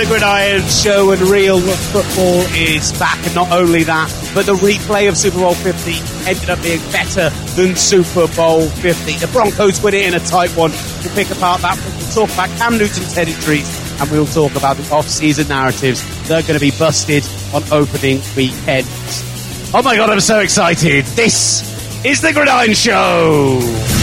the Gridiron Show and real football is back. And not only that, but the replay of Super Bowl 50 ended up being better than Super Bowl 50. The Broncos win it in a tight one. We'll pick apart that. We'll talk about Cam Newton's head injuries and we'll talk about the off-season narratives that are going to be busted on opening weekend. Oh my god, I'm so excited. This is the Gridiron Show.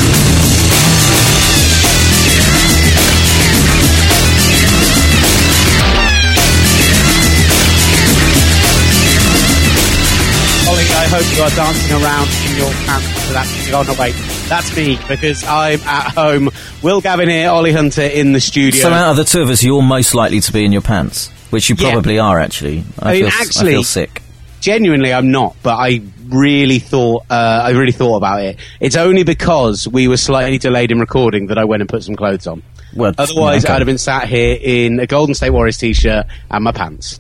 Hope you are dancing around in your pants to that music. Oh no, wait, that's me because I'm at home. Will Gavin here, Ollie Hunter in the studio. So out of the two of us, you're most likely to be in your pants, which you Yeah. probably are actually. I, I mean, feel, actually- I feel sick. genuinely I'm not, but I really thought uh, I really thought about it. It's only because we were slightly delayed in recording that I went and put some clothes on. Well, Otherwise, okay. I'd have been sat here in a Golden State Warriors t-shirt and my pants.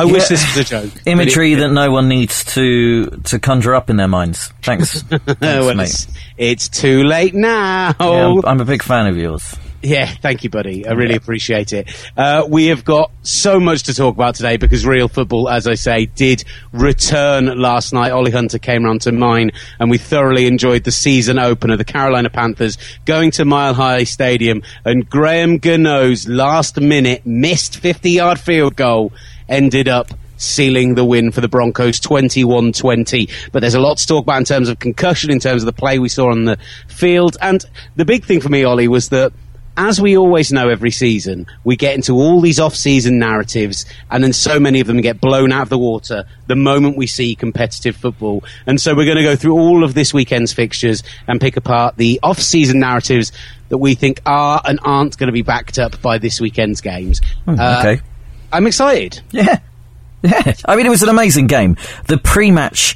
I wish Yeah. this was a joke. Imagery it- that no one needs to to conjure up in their minds. Thanks, Thanks well, it's, it's too late now. Yeah, I'm, I'm a big fan of yours. Yeah, thank you, buddy. I really appreciate it. Uh, we have got so much to talk about today because real football, as I say, did return last night. Ollie Hunter came round to mine and we thoroughly enjoyed the season opener, the Carolina Panthers going to Mile High Stadium and Graham Gano's last minute missed 50 yard field goal ended up sealing the win for the Broncos 21-20. But there's a lot to talk about in terms of concussion, in terms of the play we saw on the field. And the big thing for me, Ollie, was that as we always know every season, we get into all these off-season narratives, and then so many of them get blown out of the water the moment we see competitive football. And so we're going to go through all of this weekend's fixtures and pick apart the off-season narratives that we think are and aren't going to be backed up by this weekend's games. Uh, okay. I'm excited. Yeah. Yeah. I mean, it was an amazing game. The pre-match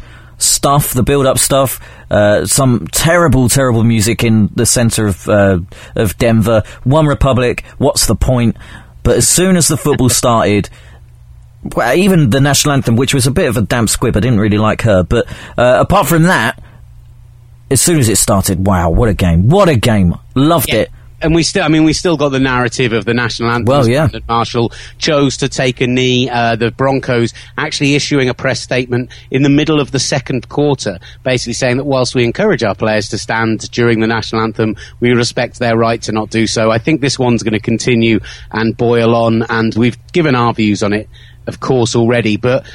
stuff, the build-up stuff, uh, some terrible, terrible music in the center of, uh, of Denver. OneRepublic, what's the point? But as soon as the football started, well, even the national anthem, which was a bit of a damp squib, I didn't really like her. But uh, apart from that, as soon as it started, wow, what a game! What a game! Loved it. And we still, I mean, we still got the narrative of the national anthem. Well, yeah. That Marshall chose to take a knee. Uh, the Broncos actually issuing a press statement in the middle of the second quarter, basically saying that whilst we encourage our players to stand during the national anthem, we respect their right to not do so. I think this one's going to continue and boil on, and we've given our views on it, of course, already. But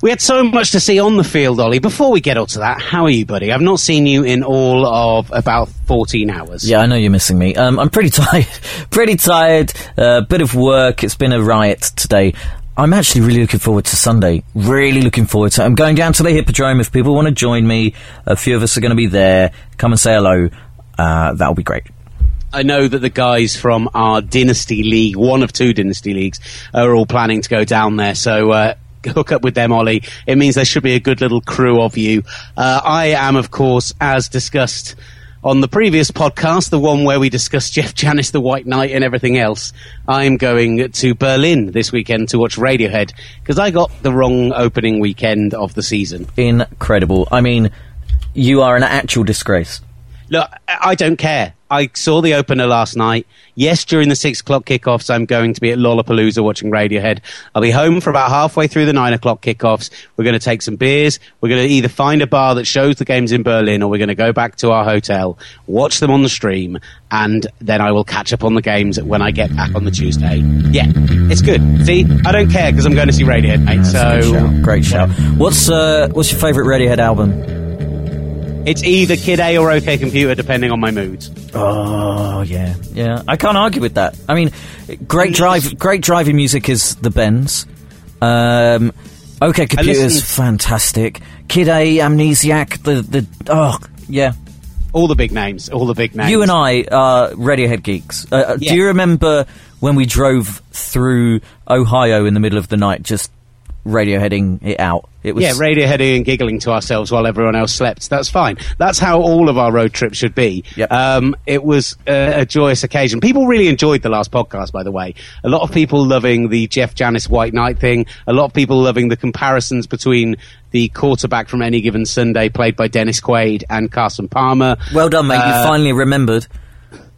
we had so much to see on the field, Ollie. Before we get on to that, how are you, buddy? I've not seen you in all of about 14 hours. Yeah, I know you're missing me. Um, I'm pretty tired. pretty tired. A uh, bit of work. It's been a riot today. I'm actually really looking forward to Sunday. Really looking forward to it. I'm going down to the Hippodrome. If people want to join me, a few of us are going to be there. Come and say hello. Uh, that'll be great. I know that the guys from our Dynasty League, one of two Dynasty Leagues, are all planning to go down there. So, uh, hook up with them, Ollie. It means there should be a good little crew of you. Uh, I am, of course, as discussed on the previous podcast, the one where we discussed Jeff Janis, the White Knight, and everything else. I'm going to Berlin this weekend to watch Radiohead because I got the wrong opening weekend of the season. Incredible. I mean, you are an actual disgrace. Look, I don't care. I saw the opener last night. Yes, during the six o'clock kickoffs, I'm going to be at Lollapalooza watching Radiohead. I'll be home for about halfway through the nine o'clock kickoffs. We're going to take some beers. We're going to either find a bar that shows the games in Berlin or we're going to go back to our hotel, watch them on the stream, and then I will catch up on the games when I get back on the Tuesday. Yeah, it's good. See, I don't care because I'm going to see Radiohead, mate. That's so shout. Great shout. What's uh, what's your favourite Radiohead album? It's either Kid A or OK Computer, depending on my moods. Oh yeah, yeah. I can't argue with that. I mean, great drive, great driving music is the Bends. Um, okay, computers listened- fantastic. Kid A, Amnesiac, the the oh yeah. All the big names. All the big names. You and I are Radiohead geeks. Uh, uh, Yeah. Do you remember when we drove through Ohio in the middle of the night, just Radioheading it out? It was Yeah, Radiohead and giggling to ourselves while everyone else slept. That's fine. That's how all of our road trips should be. Yep. Um, it was a, a joyous occasion. People really enjoyed the last podcast, by the way. A lot of people loving the Jeff Janis White Knight thing. A lot of people loving the comparisons between the quarterback from any given Sunday, played by Dennis Quaid, and Carson Palmer. well done, mate. Uh, you finally remembered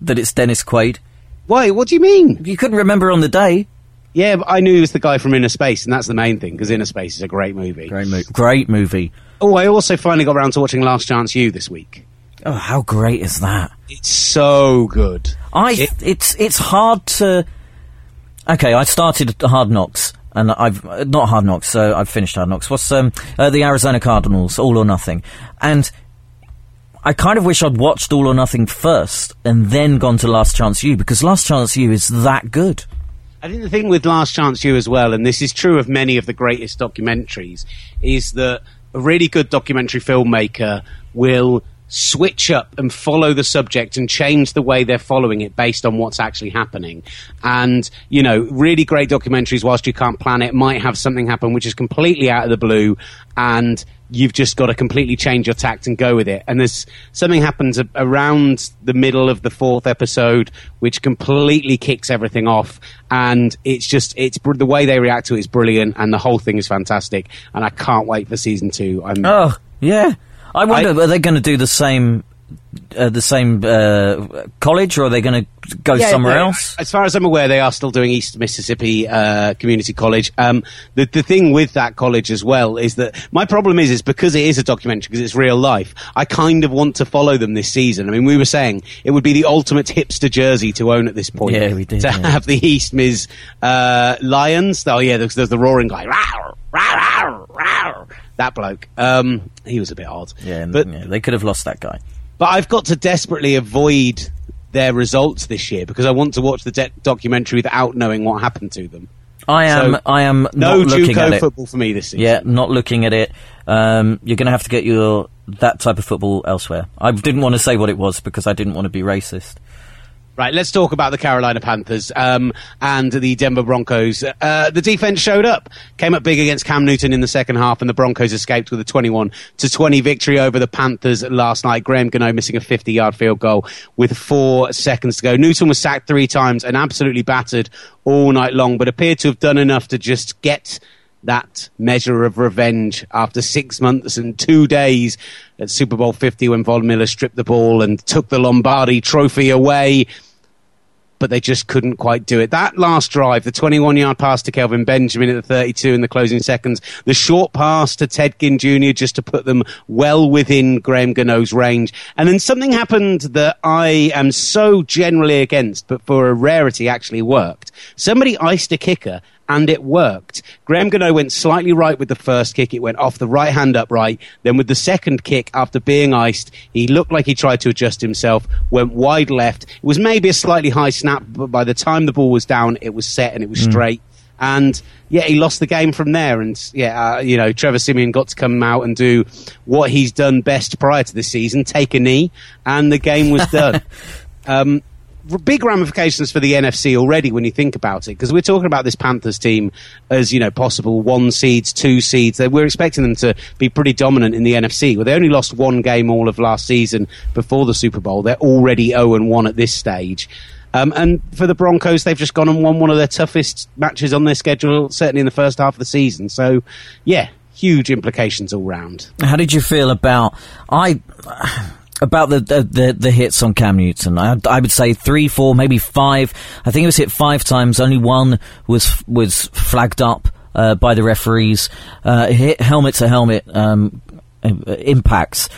that it's Dennis Quaid. Why? What do you mean? You couldn't remember on the day. Yeah, but I knew he was the guy from Innerspace, and that's the main thing because Innerspace is a great movie. Great, mo- great movie. Oh, I also finally got around to watching Last Chance U this week. Oh, how great is that? It's so good. I It- it's it's hard to. Okay, I started Hard Knocks, and I've not Hard Knocks, so I've finished Hard Knocks. What's um uh, the Arizona Cardinals? All or Nothing, and I kind of wish I'd watched All or Nothing first and then gone to Last Chance U because Last Chance U is that good. I think the thing with Last Chance U as well, and this is true of many of the greatest documentaries, is that a really good documentary filmmaker will switch up and follow the subject and change the way they're following it based on what's actually happening. And, you know, really great documentaries, whilst you can't plan it, might have something happen which is completely out of the blue and you've just got to completely change your tact and go with it. And there's something happens a- around the middle of the fourth episode, which completely kicks everything off. And it's just, it's br- the way they react to it is brilliant, and the whole thing is fantastic. And I can't wait for season two. I'm, Oh yeah, I wonder I- are they going to do the same uh, the same uh, college or are they going to go Yeah, somewhere else? As far as I'm aware, they are still doing East Mississippi uh, Community College. Um, the the thing with that college as well is that my problem is is because it is a documentary because it's real life. I kind of want to follow them this season. I mean, we were saying it would be the ultimate hipster jersey to own at this point. Yeah, we did, to yeah. have the East Miss uh, Lions. Oh yeah, there's, there's the roaring guy. Rawr, rawr, rawr. That bloke. Um, he was a bit odd. Yeah, but yeah, they could have lost that guy. but I've got to desperately avoid their results this year because I want to watch the de- documentary without knowing what happened to them. I am. So, I am No not looking at JUCO it. football for me this season. Yeah, not looking at it. Um, you're going to have to get your that type of football elsewhere. I didn't want to say what it was because I didn't want to be racist. Right, let's talk about the Carolina Panthers um, and the Denver Broncos. Uh, the defense showed up, came up big against Cam Newton in the second half, and the Broncos escaped with a 21 to 20 victory over the Panthers last night. Graham Gano missing a 50 yard field goal with four seconds to go. Newton was sacked three times and absolutely battered all night long, but appeared to have done enough to just get that measure of revenge after six months and two days at Super Bowl 50 when Von Miller stripped the ball and took the Lombardi trophy away but they just couldn't quite do it. That last drive, the 21 yard pass to Kelvin Benjamin at the 32 in the closing seconds, the short pass to Ted Ginn Jr. just to put them well within Graham Gano's range. And then something happened that I am so generally against, but for a rarity actually worked. Somebody iced a kicker and it worked. Graham Gano went slightly right with the first kick. It went off the right hand upright. Then with the second kick, after being iced, he looked like he tried to adjust himself, went wide left. It was maybe a slightly high snap, but by the time the ball was down, it was set and it was straight. And yeah, he lost the game from there. And yeah, uh, you know, Trevor Siemian got to come out and do what he's done best prior to this season, take a knee, and the game was done. um, big ramifications for the NFC already when you think about it, because we're talking about this Panthers team as you know possible one seeds, two seeds. We're expecting them to be pretty dominant in the NFC. Well, they only lost one game all of last season before the Super Bowl. They're already zero and one at this stage. Um, and for the Broncos, they've just gone and won one of their toughest matches on their schedule, certainly in the first half of the season. So, yeah, huge implications all round. How did you feel about I about the the, the, the hits on Cam Newton? I, I would say three, four, maybe five. I think it was hit five times. Only one was was flagged up uh, by the referees. Uh, hit helmet to helmet um, impacts.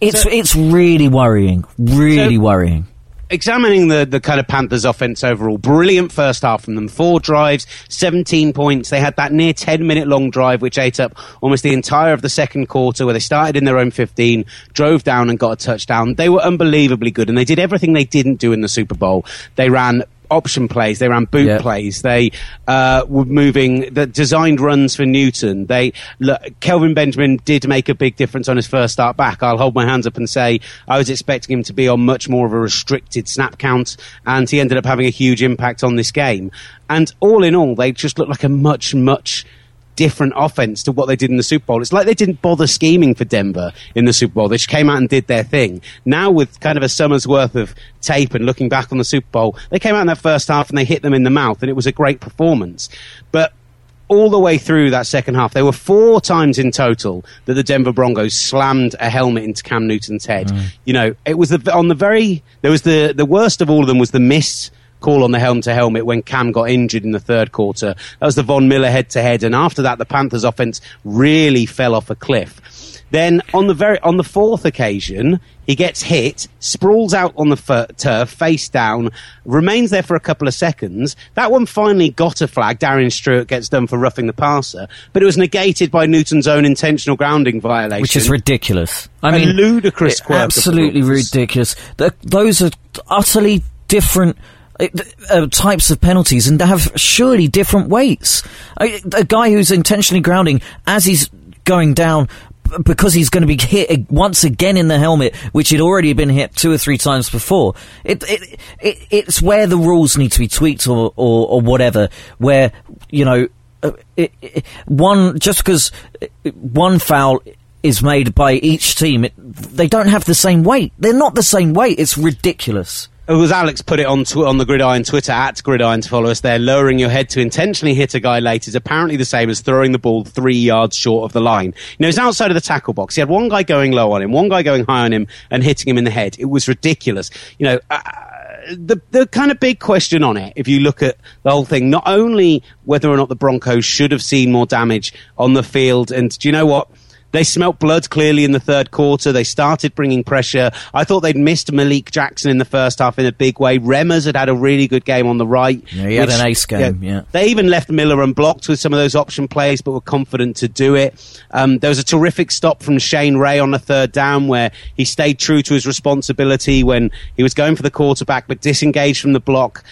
It's So- it's really worrying. Really So- worrying. Examining the, the kind of Panthers offense overall, brilliant first half from them. Four drives, 17 points. They had that near 10 minute long drive, which ate up almost the entire of the second quarter, where they started in their own 15, drove down and got a touchdown. They were unbelievably good, and they did everything they didn't do in the Super Bowl. They ran option plays, they ran boot Yeah. plays, they uh, were moving, the designed runs for Newton. They look, Kelvin Benjamin did make a big difference on his first start back. I'll hold my hands up and say I was expecting him to be on much more of a restricted snap count, and he ended up having a huge impact on this game. And all in all, they just looked like a much, much different offense to what they did in the Super Bowl. It's like they didn't bother scheming for Denver in the Super Bowl. They just came out and did their thing. Now with kind of a summer's worth of tape and looking back on the Super Bowl, they came out in that first half and they hit them in the mouth and it was a great performance. But all the way through that second half, there were four times in total that the Denver Broncos slammed a helmet into Cam Newton's head. Mm. You know, it was the, on the very, there was the, the worst of all of them was the miss call on the helm to helmet when Cam got injured in the third quarter. That was the Von Miller head to head. And after that, the Panthers offense really fell off a cliff. Then on the very on the fourth occasion, he gets hit, sprawls out on the turf, face down, remains there for a couple of seconds. That one finally got a flag. Darian Stewart gets done for roughing the passer, but it was negated by Newton's own intentional grounding violation, which is ridiculous. I a mean, ludicrous. Absolutely ridiculous. The, those are utterly different. Uh, uh, types of penalties and have surely different weights. A, a guy who's intentionally grounding as he's going down because he's going to be hit once again in the helmet, which had already been hit two or three times before. It, it, it it's where the rules need to be tweaked or, or, or whatever, where, you know, uh, it, it, one, just because one foul is made by each team, they don't have the same weight. They're not the same weight. It's ridiculous it was Alex put it on tw- on the Gridiron Twitter at Gridiron to follow us there. Lowering your head to intentionally hit a guy late is apparently the same as throwing the ball three yards short of the line. You know, he's outside of the tackle box. He had one guy going low on him, one guy going high on him, and hitting him in the head. It was ridiculous. You know. Uh, the the kind of big question on it, if you look at the whole thing, not only whether or not the Broncos should have seen more damage on the field, and do you know what? They smelt blood clearly in the third quarter. They started bringing pressure. I thought they'd missed Malik Jackson in the first half in a big way. Remmers had had a really good game on the right. Yeah, he which, had an ace game. Yeah, yeah, They even left Miller unblocked with some of those option plays, but were confident to do it. Um, there was a terrific stop from Shane Ray on the third down where he stayed true to his responsibility when he was going for the quarterback, but disengaged from the block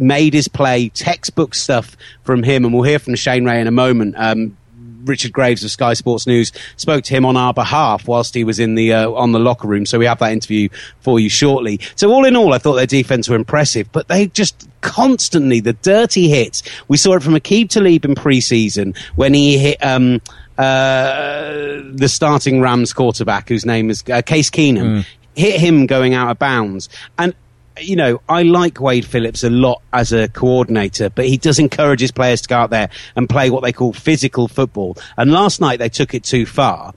made his play, textbook stuff from him, and we'll hear from Shane Ray in a moment. Um, Richard Graves of Sky Sports News spoke to him on our behalf whilst he was in the uh, on the locker room. So we have that interview for you shortly. So all in all, I thought their defense were impressive, but they just constantly the dirty hits. We saw it from Aqib Talib in preseason when he hit. Um, uh, the starting Rams quarterback, whose name is uh, Case Keenum, mm. hit him going out of bounds. And you know, I like Wade Phillips a lot as a coordinator, but he does encourage his players to go out there and play what they call physical football. And last night they took it too far.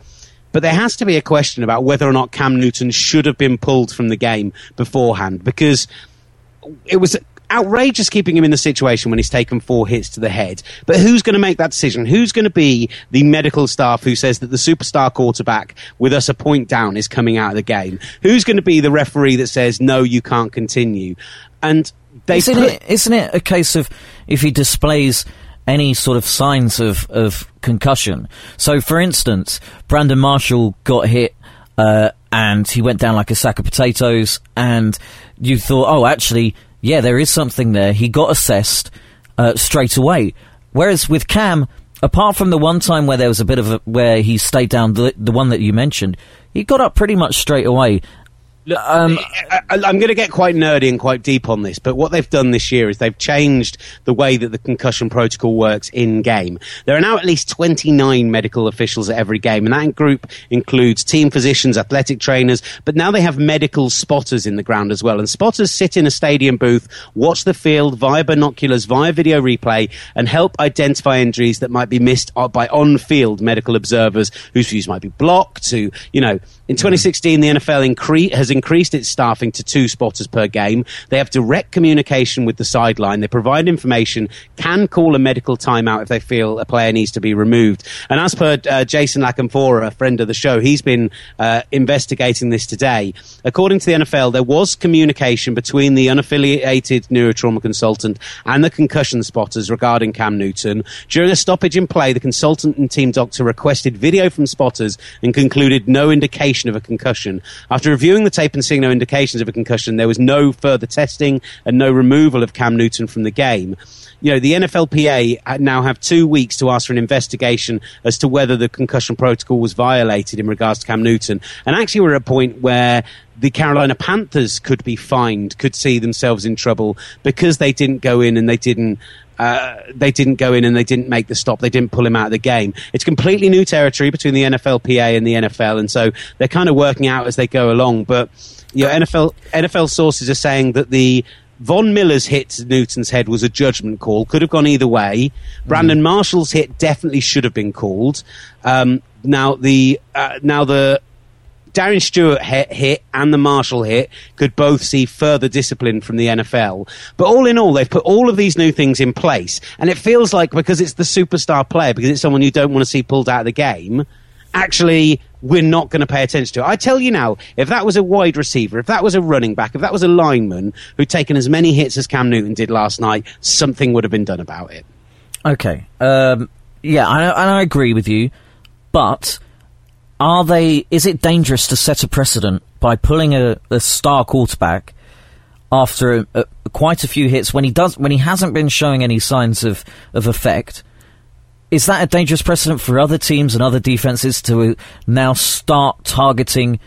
But there has to be a question about whether or not Cam Newton should have been pulled from the game beforehand because it was outrageous keeping him in the situation when he's taken four hits to the head. But who's going to make that decision? Who's going to be the medical staff who says that the superstar quarterback with us a point down is coming out of the game? Who's going to be the referee that says, no, you can't continue? And they isn't, put- it, isn't it a case of if he displays any sort of signs of, of concussion? So, for instance, Brandon Marshall got hit uh, and he went down like a sack of potatoes, and you thought, oh, actually, yeah, there is something there. He got assessed uh, straight away. Whereas with Cam, apart from the one time where there was a bit of a, where he stayed down, the, the one that you mentioned, he got up pretty much straight away. Um, I, am going to get quite nerdy and quite deep on this, but what they've done this year is they've changed the way that the concussion protocol works in game. There are now at least 29 medical officials at every game, and that group includes team physicians, athletic trainers, but now they have medical spotters in the ground as well. And spotters sit in a stadium booth, watch the field via binoculars, via video replay, and help identify injuries that might be missed by on-field medical observers whose views might be blocked. To you know, in 2016, the NFL incre- has increased its staffing to two spotters per game. They have direct communication with the sideline. They provide information, can call a medical timeout if they feel a player needs to be removed. And as per uh, Jason La Canfora, a friend of the show, he's been uh, investigating this today. According to the NFL, there was communication between the unaffiliated neurotrauma consultant and the concussion spotters regarding Cam Newton. During a stoppage in play, the consultant and team doctor requested video from spotters and concluded no indication indication of a concussion. After reviewing the tape and seeing no indications of a concussion, there was no further testing and no removal of Cam Newton from the game. You know, the NFLPA now have two weeks to ask for an investigation as to whether the concussion protocol was violated in regards to Cam Newton. And actually, we're at a point where the Carolina Panthers could be fined, could see themselves in trouble because they didn't go in and they didn't uh, they didn't go in and they didn't make the stop. They didn't pull him out of the game. It's completely new territory between the NFLPA and the NFL, and so they're kind of working out as they go along. But you know, NFL NFL sources are saying that the Von Miller's hit to Newton's head was a judgment call. Could have gone either way. Brandon mm. Marshall's hit definitely should have been called. Um, now the uh, now the Darian Stewart hit, hit and the Marshall hit could both see further discipline from the NFL. But all in all, they've put all of these new things in place, and it feels like because it's the superstar player, because it's someone you don't want to see pulled out of the game, actually we're not going to pay attention to it. I tell you now, if that was a wide receiver, if that was a running back, if that was a lineman who'd taken as many hits as Cam Newton did last night, something would have been done about it. Okay. Um, yeah, I, and I agree with you, but are they? Is it dangerous to set a precedent by pulling a, a star quarterback after a, a, quite a few hits when he does when he hasn't been showing any signs of of effect? Is that a dangerous precedent for other teams and other defenses to uh, now start targeting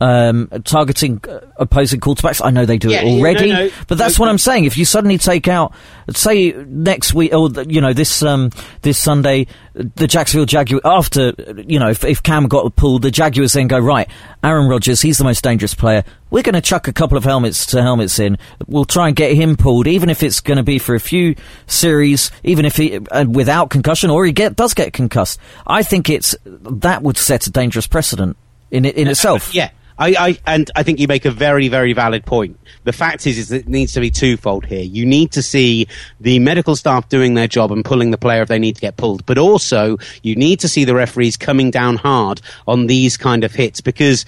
um, targeting uh, opposing quarterbacks. I know they do yeah, it already, no, no, but that's what I'm saying. If you suddenly take out, say next week or you know this um, this Sunday, the Jacksonville Jaguars after you know if, if Cam got pulled, the Jaguars then go right. Aaron Rodgers, he's the most dangerous player. We're going to chuck a couple of helmets to helmets in. We'll try and get him pulled, even if it's going to be for a few series, even if he uh, without concussion or he get does get concussed. I think it's that would set a dangerous precedent in in itself. Yeah. I, I, and I think you make a very, very valid point. The fact is, is it needs to be twofold here. You need to see the medical staff doing their job and pulling the player if they need to get pulled, but also you need to see the referees coming down hard on these kind of hits because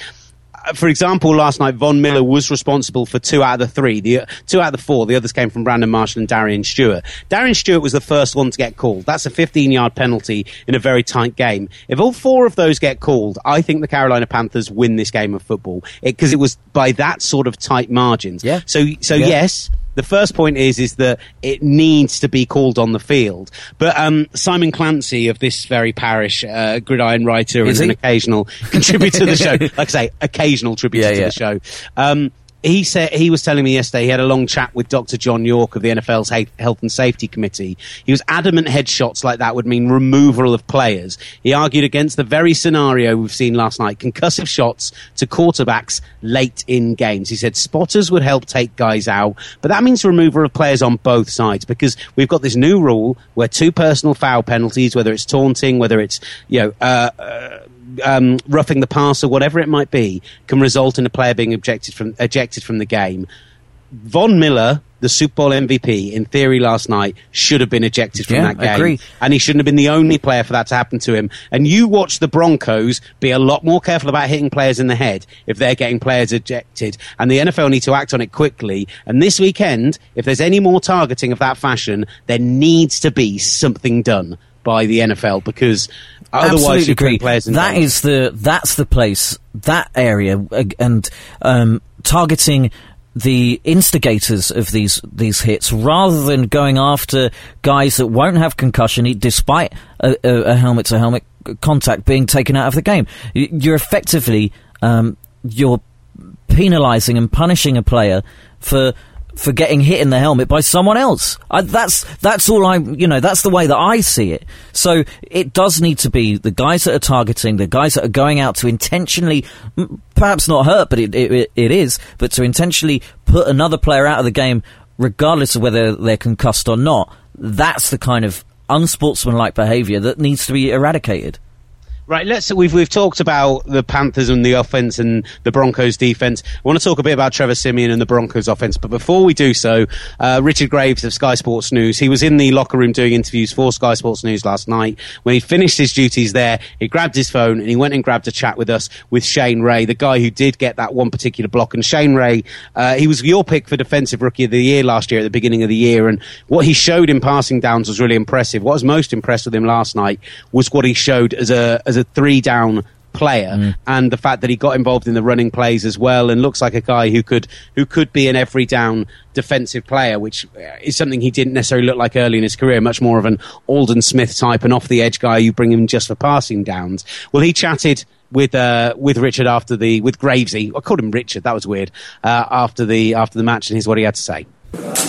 for example, last night Von Miller was responsible for two out of the three. The uh, two out of the four, the others came from Brandon Marshall and Darian Stewart. Darian Stewart was the first one to get called. That's a 15-yard penalty in a very tight game. If all four of those get called, I think the Carolina Panthers win this game of football because it, it, was by that sort of tight margins. Yeah. So, so yeah. yes the first point is is that it needs to be called on the field. But um, Simon Clancy of this very parish uh, gridiron writer is and an occasional contributor to the show, like I say, occasional tribute yeah, to yeah. the show. Um, he said he was telling me yesterday he had a long chat with Dr. John York of the NFL's Health and Safety Committee. He was adamant headshots like that would mean removal of players. He argued against the very scenario we've seen last night: concussive shots to quarterbacks late in games. He said spotters would help take guys out, but that means removal of players on both sides because we've got this new rule where two personal foul penalties, whether it's taunting, whether it's you know. Uh, uh, um, roughing the pass or whatever it might be, can result in a player being ejected from ejected from the game. Von Miller, the Super Bowl MVP, in theory last night, should have been ejected from yeah, that game. Agree. And he shouldn't have been the only player for that to happen to him. And you watch the Broncos be a lot more careful about hitting players in the head if they're getting players ejected. And the NFL need to act on it quickly. And this weekend, if there's any more targeting of that fashion, there needs to be something done by the NFL because otherwise you agree. Players that is the that's the place that area and um, targeting the instigators of these these hits rather than going after guys that won't have concussion despite a, a helmet to helmet contact being taken out of the game. You're effectively um, you're penalising and punishing a player for for getting hit in the helmet by someone else. I, that's that's all I you know that's the way that I see it. So it does need to be the guys that are targeting, the guys that are going out to intentionally, perhaps not hurt, but it it, it is, but to intentionally put another player out of the game, regardless of whether they're concussed or not. That's the kind of unsportsmanlike behaviour that needs to be eradicated. Right, let's. We've we've talked about the Panthers and the offense and the Broncos defense. I want to talk a bit about Trevor Siemian and the Broncos offense, but before we do so, uh, Richard Graves of Sky Sports News. He was in the locker room doing interviews for Sky Sports News last night. When he finished his duties there, he grabbed his phone and he went and grabbed a chat with us with Shane Ray, the guy who did get that one particular block. And Shane Ray, uh, he was your pick for Defensive Rookie of the Year last year at the beginning of the year, and what he showed in passing downs was really impressive. What was most impressed with him last night was what he showed as a as a three down player mm. and the fact that he got involved in the running plays as well and looks like a guy who could who could be an every down defensive player which is something he didn't necessarily look like early in his career much more of an Aldon Smith type and off the edge guy you bring him just for passing downs. Well he chatted with uh, with Richard after the with Gravesy. I called him Richard that was weird uh, after the after the match and here's what he had to say.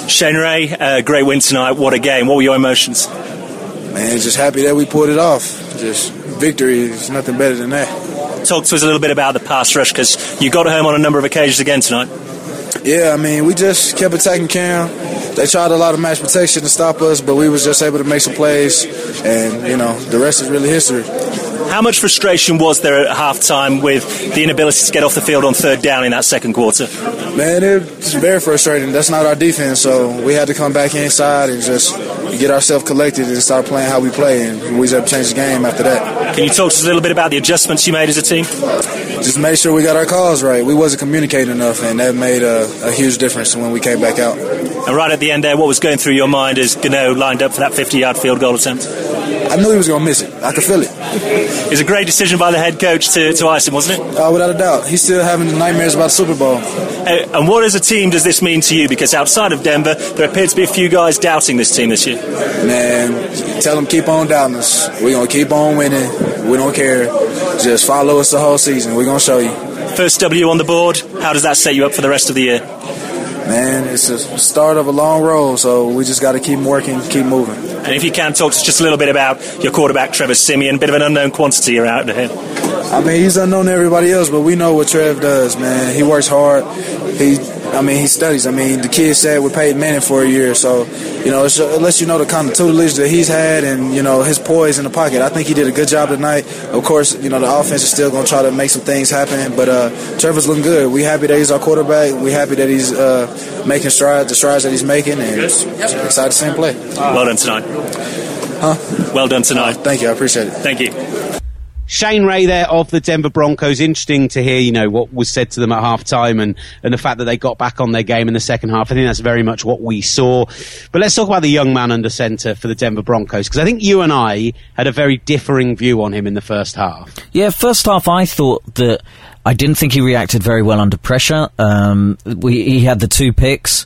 Shane Ray uh, great win tonight. What a game. What were your emotions? Man just happy that we pulled it off. Just victory is nothing better than that. Talk to us a little bit about the pass rush because you got home on a number of occasions again tonight. Yeah, I mean, we just kept attacking Cam. They tried a lot of match protection to stop us, but we was just able to make some plays, and you know, the rest is really history. How much frustration was there at halftime with the inability to get off the field on third down in that second quarter? Man, it was very frustrating. That's not our defense, so we had to come back inside and just get ourselves collected and start playing how we play, and we just have to change the game after that. Can you talk to us a little bit about the adjustments you made as a team? Just made sure we got our calls right. We wasn't communicating enough, and that made uh, a, a huge difference when we came back out. And right at the end there, what was going through your mind as Gano lined up for that 50-yard field goal attempt? I knew he was going to miss it. I could feel it. It was a great decision by the head coach to, to ice him, wasn't it? Uh, without a doubt. He's still having nightmares about the Super Bowl. Uh, and what as a team does this mean to you? Because outside of Denver, there appear to be a few guys doubting this team this year. Man, tell them keep on doubting us. We're going to keep on winning. We don't care. Just follow us the whole season. We're going to show you. First W on the board. How does that set you up for the rest of the year? Man, it's a start of a long road, so we just got to keep working, keep moving. And if you can, talk to us just a little bit about your quarterback, Trevor Siemian, bit of an unknown quantity around here. I mean, he's unknown to everybody else, but we know what Trev does, man. He works hard. He, I mean, he studies. I mean, the kid said we paid Manning for a year, so you know, it lets you know the kind of tutelage that he's had and you know his poise in the pocket. I think he did a good job tonight. Of course, you know the offense is still going to try to make some things happen, but uh, Trevor's looking good. We happy that he's our quarterback. We happy that he's uh, making strides, the strides that he's making, and excited to see him play. Well done tonight. Huh? Well done tonight. Thank you. I appreciate it. Thank you. Shane Ray there of the Denver Broncos. Interesting to hear, you know, what was said to them at half time and, and the fact that they got back on their game in the second half. I think that's very much what we saw. But let's talk about the young man under centre for the Denver Broncos because I think you and I had a very differing view on him in the first half. Yeah, first half I thought that I didn't think he reacted very well under pressure. Um, we, he had the two picks.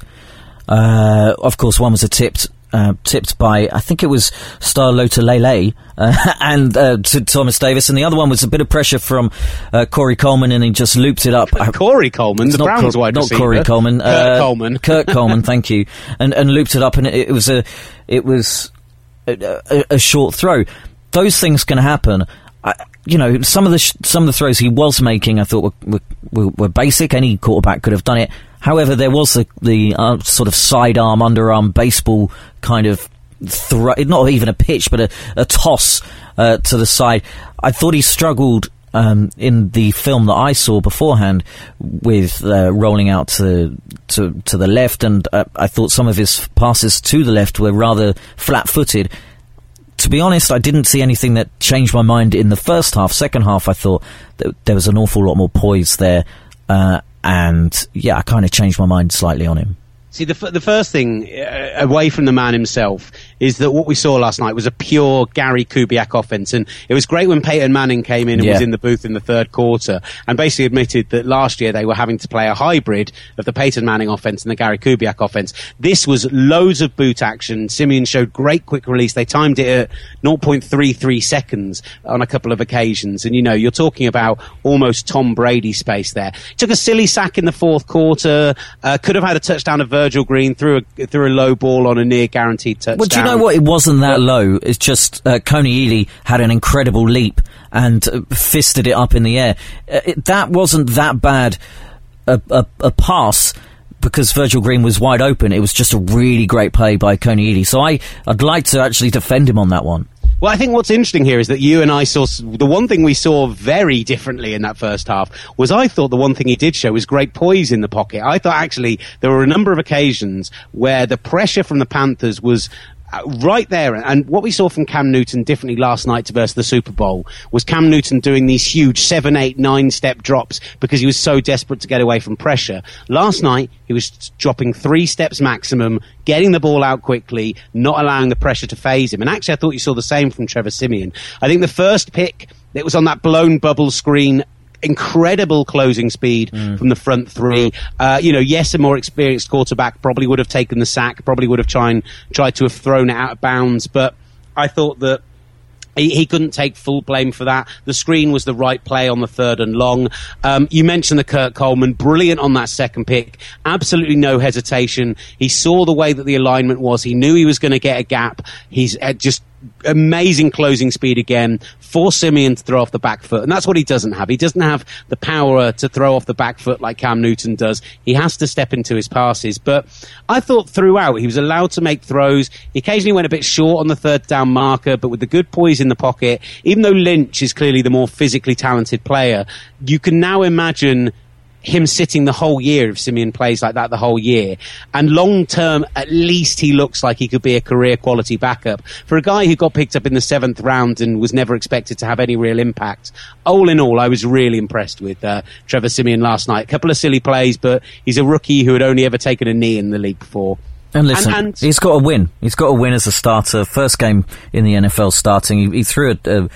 Uh, of course, one was a tipped uh, tipped by I think it was Star Lotulelei uh, and uh, to Thomas Davis, and the other one was a bit of pressure from uh, Corey Coleman, and he just looped it up. Corey Coleman, the Browns Cor- wide not receiver. Corey Coleman, Kurt uh, Coleman, Kurt Coleman, thank you, and and looped it up, and it, it was a it was a, a, a short throw. Those things can happen. I, you know, some of the sh- some of the throws he was making, I thought were, were, were basic. Any quarterback could have done it. However, there was the, the uh, sort of sidearm, underarm baseball kind of throw, not even a pitch, but a, a toss uh, to the side. I thought he struggled um, in the film that I saw beforehand with uh, rolling out to, to to the left, and uh, I thought some of his passes to the left were rather flat-footed. To be honest, I didn't see anything that changed my mind in the first half. Second half, I thought there was an awful lot more poise there. Uh, and yeah, I kind of changed my mind slightly on him. See, the, f- the first thing, uh, away from the man himself, is that what we saw last night was a pure Gary Kubiak offense. And it was great when Peyton Manning came in and Yeah. was in the booth in the third quarter and basically admitted that last year they were having to play a hybrid of the Peyton Manning offense and the Gary Kubiak offense. This was loads of boot action. Siemian showed great quick release. They timed it at 0.33 seconds on a couple of occasions. And, you know, you're talking about almost Tom Brady space there. Took a silly sack in the fourth quarter, uh, could have had a touchdown of Virgil Green, through a, threw a low ball on a near guaranteed touchdown. Well, do you know what? It wasn't that low. It's just uh, Kony Ealy had an incredible leap and uh, fisted it up in the air. Uh, it, that wasn't that bad a, a, a pass because Virgil Green was wide open. It was just a really great play by Kony Ealy. So I, I'd like to actually defend him on that one. Well, I think what's interesting here is that you and I saw the one thing we saw very differently in that first half was I thought the one thing he did show was great poise in the pocket. I thought actually there were a number of occasions where the pressure from the Panthers was Uh, right there. And what we saw from Cam Newton differently last night to versus the Super Bowl was Cam Newton doing these huge seven, eight, nine step drops because he was so desperate to get away from pressure. Last night, he was dropping three steps maximum, getting the ball out quickly, not allowing the pressure to phase him. And actually, I thought you saw the same from Trevor Siemian. I think the first pick, it was on that blown bubble screen incredible closing speed from the front three. Uh, you know, yes, a more experienced quarterback probably would have taken the sack, probably would have tried tried to have thrown it out of bounds, but I thought that. He, he couldn't take full blame for that. The screen was the right play on the third and long. Um, you mentioned the Kurt Coleman, brilliant on that second pick. Absolutely no hesitation. He saw the way that the alignment was. He knew he was going to get a gap. He's uh, just amazing closing speed again, force Siemian to throw off the back foot. And that's what he doesn't have. He doesn't have the power to throw off the back foot like Cam Newton does. He has to step into his passes. But I thought throughout he was allowed to make throws. He occasionally went a bit short on the third down marker, but with the good poise in the pocket, even though Lynch is clearly the more physically talented player, you can now imagine him sitting the whole year if Siemian plays like that the whole year. And long term, at least he looks like he could be a career quality backup. For a guy who got picked up in the seventh round and was never expected to have any real impact, all in all, I was really impressed with uh, Trevor Siemian last night. A couple of silly plays, but he's a rookie who had only ever taken a knee in the league before. And listen, and, and he's got a win. He's got a win as a starter. First game in the NFL starting. He, he threw a,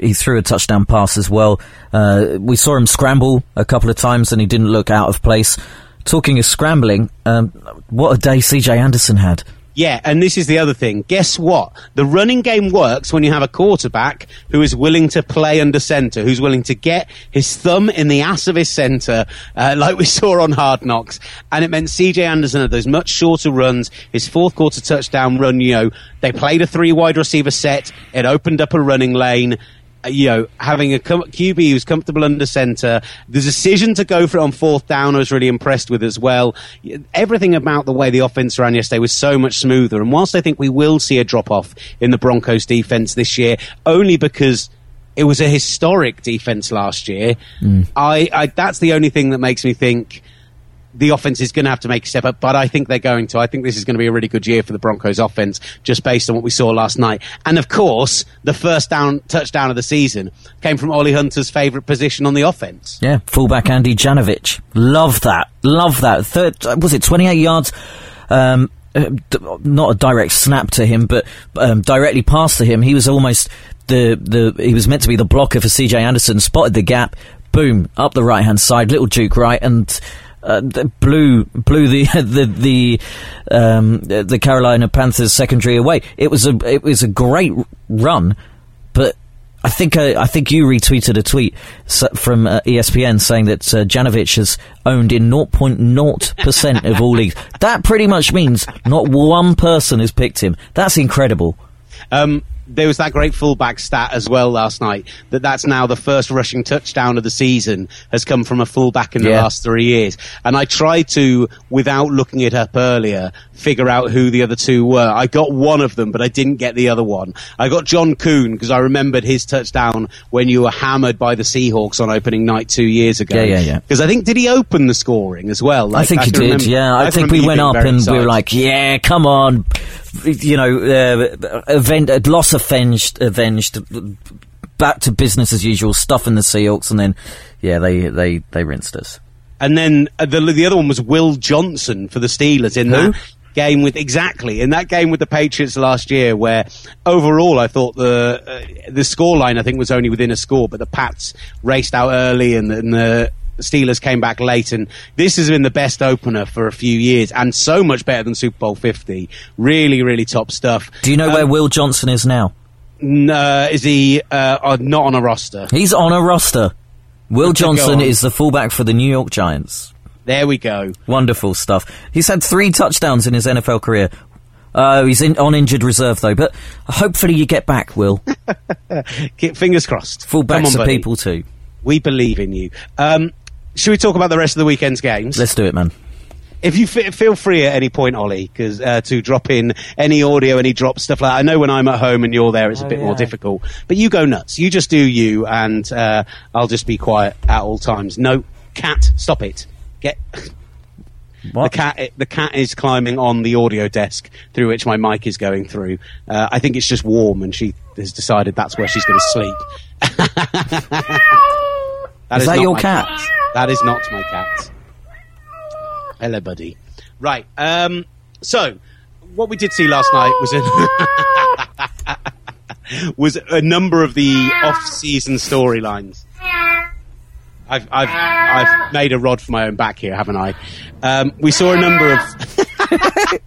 he threw a touchdown pass as well. Uh, we saw him scramble a couple of times, and he didn't look out of place. Talking of scrambling, um, what a day CJ Anderson had. Yeah, and this is the other thing. Guess what? The running game works when you have a quarterback who is willing to play under center, who's willing to get his thumb in the ass of his center, uh, like we saw on Hard Knocks. And it meant CJ Anderson had those much shorter runs. His fourth quarter touchdown run, you know, they played a three wide receiver set. It opened up a running lane. Uh, you know, having a QB who's comfortable under center. The decision to go for it on fourth down I was really impressed with as well. Everything about the way the offense ran yesterday was so much smoother. And whilst I think we will see a drop off in the Broncos defense this year, only because it was a historic defense last year, mm. I, I, that's the only thing that makes me think the offense is going to have to make a step up, but I think they're going to. I think this is going to be a really good year for the Broncos offense, just based on what we saw last night. And of course, the first down touchdown of the season came from Ollie Hunter's favourite position on the offense. Yeah, fullback Andy Janovich. Love that. Love that. Third, was it 28 yards? Um, uh, not a direct snap to him, but um, directly past to him. He was almost the the he was meant to be the blocker for CJ Anderson. Spotted the gap, boom, up the right hand side, little Duke right, and uh, blew blew the the the um, the Carolina Panthers secondary away. It was a it was a great run, but I think uh, I think you retweeted a tweet from uh, ESPN saying that uh, Janovich has owned in 0.0 percent of all leagues. That pretty much means not one person has picked him. That's incredible. Um, there was that great fullback stat as well last night that that's now the first rushing touchdown of the season has come from a fullback in the yeah. last three years. And I tried to, without looking it up earlier, figure out who the other two were. I got one of them, but I didn't get the other one. I got John Kuhn because I remembered his touchdown when you were hammered by the Seahawks on opening night two years ago. Yeah, yeah, yeah. Because I think did he open the scoring as well? Like, I think I he did. Remember, yeah, I, I think we went up and excited. we were like, yeah, come on, you know, uh, event loss avenged, avenged. Back to business as usual, stuff in the Seahawks, and then, yeah, they they they rinsed us. And then uh, the the other one was Will Johnson for the Steelers in Who? that game with exactly in that game with the Patriots last year, where overall I thought the uh, the scoreline I think was only within a score, but the Pats raced out early and, and the Steelers came back late, and this has been the best opener for a few years, and so much better than Super Bowl Fifty. Really, really top stuff. Do you know um, where Will Johnson is now? No, is he uh, not on a roster? He's on a roster. Will Johnson is the fullback for the New York Giants. There we go. Wonderful stuff. He's had three touchdowns in his NFL career. Uh, he's in, on injured reserve though, but hopefully you get back, Will. get Fingers crossed. Fullbacks are people too. We believe in you. Um, should we talk about the rest of the weekend's games? Let's do it, man. If you f- feel free at any point, Ollie, because uh, to drop in any audio, any drop stuff like that. I know when I'm at home and you're there, it's a oh, bit yeah. more difficult. But you go nuts. You just do you, and uh, I'll just be quiet at all times. No, cat, stop it. Get. What? The cat, the cat is climbing on the audio desk through which my mic is going through. Uh, I think it's just warm, and she has decided that's where she's going to sleep. that is, is that your cat? cat? That is not my cat. Hello, buddy. Right. Um, so, what we did see last night was a was a number of the off-season storylines. I've, I've, I've made a rod for my own back here, haven't I? Um, we saw a number of.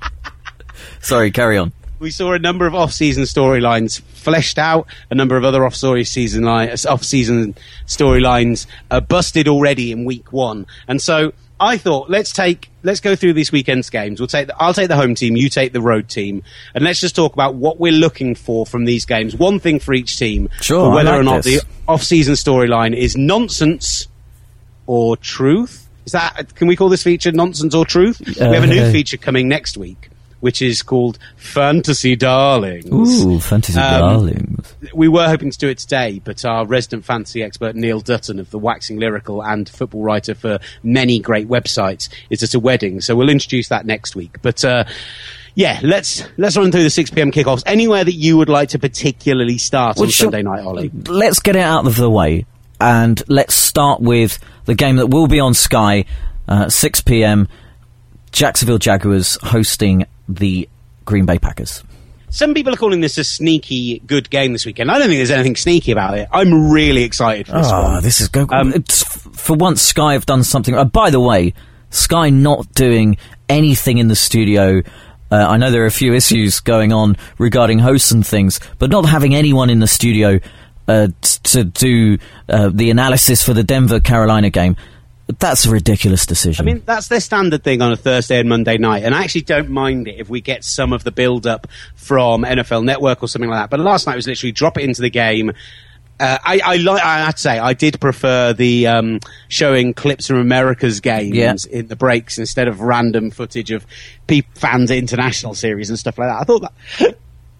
Sorry, carry on. We saw a number of off-season storylines fleshed out, a number of other off-season off-season storylines uh, busted already in week one, and so I thought let's take let's go through this weekend's games. We'll take the, I'll take the home team, you take the road team, and let's just talk about what we're looking for from these games. One thing for each team, Sure, whether like or not this. the off-season storyline is nonsense or truth. Is that can we call this feature nonsense or truth? we have a new Uh, feature coming next week, which is called Fantasy Darlings. Ooh, fantasy Um, darlings. We were hoping to do it today, but our resident fantasy expert Neil Dutton of the Waxing Lyrical and football writer for many great websites is at a wedding, so we'll introduce that next week. But uh, yeah, let's let's run through the six pm kickoffs. Anywhere that you would like to particularly start Well, on. Sunday night, Ollie? Let's get it out of the way and let's start with the game that will be on Sky, uh, 6 p.m. Jacksonville Jaguars hosting the Green Bay Packers. Some people are calling this a sneaky good game this weekend. I don't think there's anything sneaky about it. I'm really excited for this Oh, one. this is go. Um, for once, Sky have done something. Uh, by the way, Sky not doing anything in the studio. Uh, I know there are a few issues going on regarding hosts and things, but not having anyone in the studio uh, t- to do uh, the analysis for the Denver Carolina game. That's a ridiculous decision. I mean, that's their standard thing on a Thursday and Monday night, and I actually don't mind it if we get some of the build up from NFL Network or something like that. But last night was literally drop it into the game. Uh, I, I like. I have to say, I did prefer the um, showing clips from America's games Yeah. in the breaks instead of random footage of pe- fans' international series and stuff like that. I thought that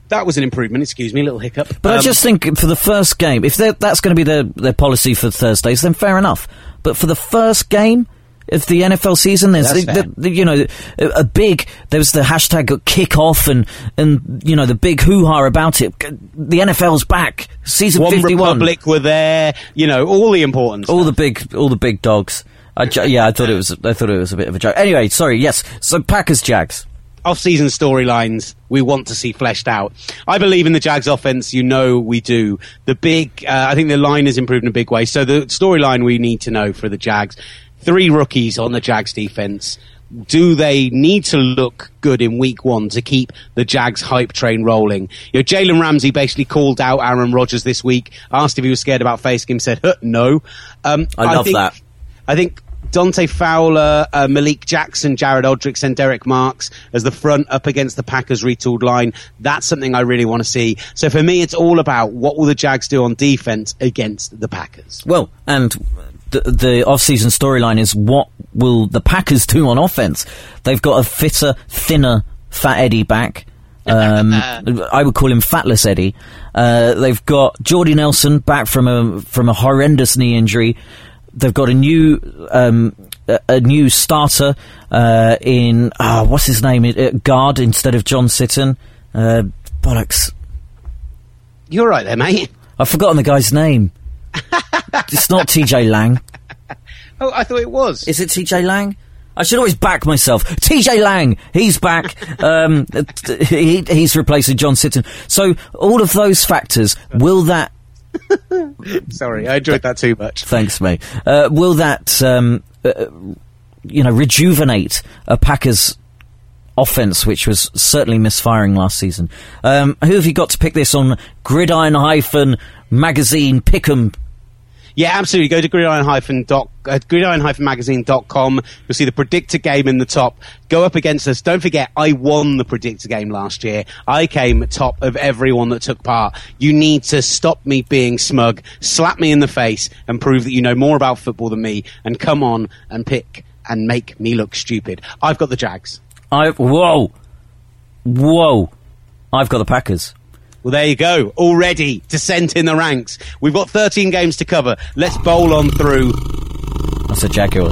that was an improvement. Excuse me, a little hiccup. But I Um, just think for the first game, if that's going to be their, their policy for Thursdays, then fair enough. But for the first game of the NFL season, there's the, the, you know a, a big there was the hashtag kickoff and and you know the big hoo ha about it. The NFL's back, season One fifty one. Republic were there. You know, all the important. All the big all the big dogs. I yeah, I thought it was I thought it was a bit of a joke. Anyway, sorry. Yes, so Packers Jags. Off-season storylines we want to see fleshed out. I believe in the Jags offense. You know we do. The big, uh, I think the line has improved in a big way. So the storyline we need to know for the Jags: three rookies on the Jags defense. Do they need to look good in week one to keep the Jags hype train rolling? You know, Jalen Ramsey basically called out Aaron Rodgers this week, asked if he was scared about facing him, said, huh, no. Um, I love think- that. I think Dante Fowler, uh, Malik Jackson, Jared Odrick, and Derek Marks as the front up against the Packers retooled line. That's something I really want to see. So for me, it's all about what will the Jags do on defense against the Packers. Well, and the, the off-season storyline is what will the Packers do on offense? They've got a fitter, thinner Fat Eddie back. Um, I would call him Fatless Eddie. Uh, they've got Jordy Nelson back from a from a horrendous knee injury. They've got a new um, a, a new starter uh, in uh, what's his name uh, guard instead of John Sitton. Uh, bollocks! You're right there, mate. I've forgotten the guy's name. it's not T.J. Lang. Oh, I thought it was. Is it TJ Lang? I should always back myself. TJ Lang, he's back. um, he, he's replacing John Sitton. So all of those factors, will that? Sorry, I enjoyed that too much. Thanks, mate. Uh, will that, um, uh, you know, rejuvenate a Packers offense, which was certainly misfiring last season? Um, who have you got to pick this on? Gridiron hyphen magazine Pick'em. Yeah, absolutely. Go to uh, gridiron-magazine.com. You'll see the predictor game in the top. Go up against us. Don't forget, I won the predictor game last year. I came top of everyone that took part. You need to stop me being smug, slap me in the face, and prove that you know more about football than me, and come on and pick and make me look stupid. I've got the Jags. I've, whoa, whoa! I've got the Packers. Well, there you go. Already descent in the ranks. We've got 13 games to cover. Let's bowl on through. That's a Jaguar.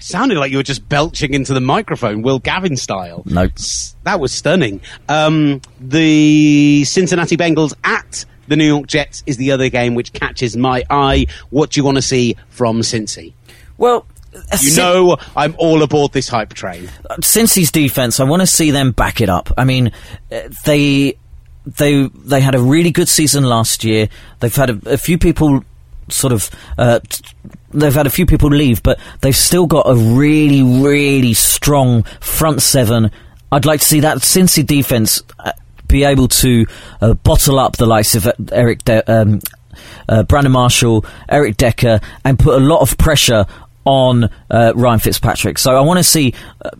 Sounded like you were just belching into the microphone, Will Gavin style. Nope. That was stunning. Um, the Cincinnati Bengals at the New York Jets is the other game which catches my eye. What do you want to see from Cincy? Well, You know I'm all aboard this hype train. Cincy's defense, I want to see them back it up. I mean, uh, they they they had a really good season last year. They've had a, a few people sort of uh, they've had a few people leave, but they've still got a really really strong front seven. I'd like to see that Cincy defense uh, be able to uh, bottle up the likes of uh, Eric. De- um, uh, Brandon Marshall, Eric Decker, and put a lot of pressure on uh, Ryan Fitzpatrick. So I want to see uh,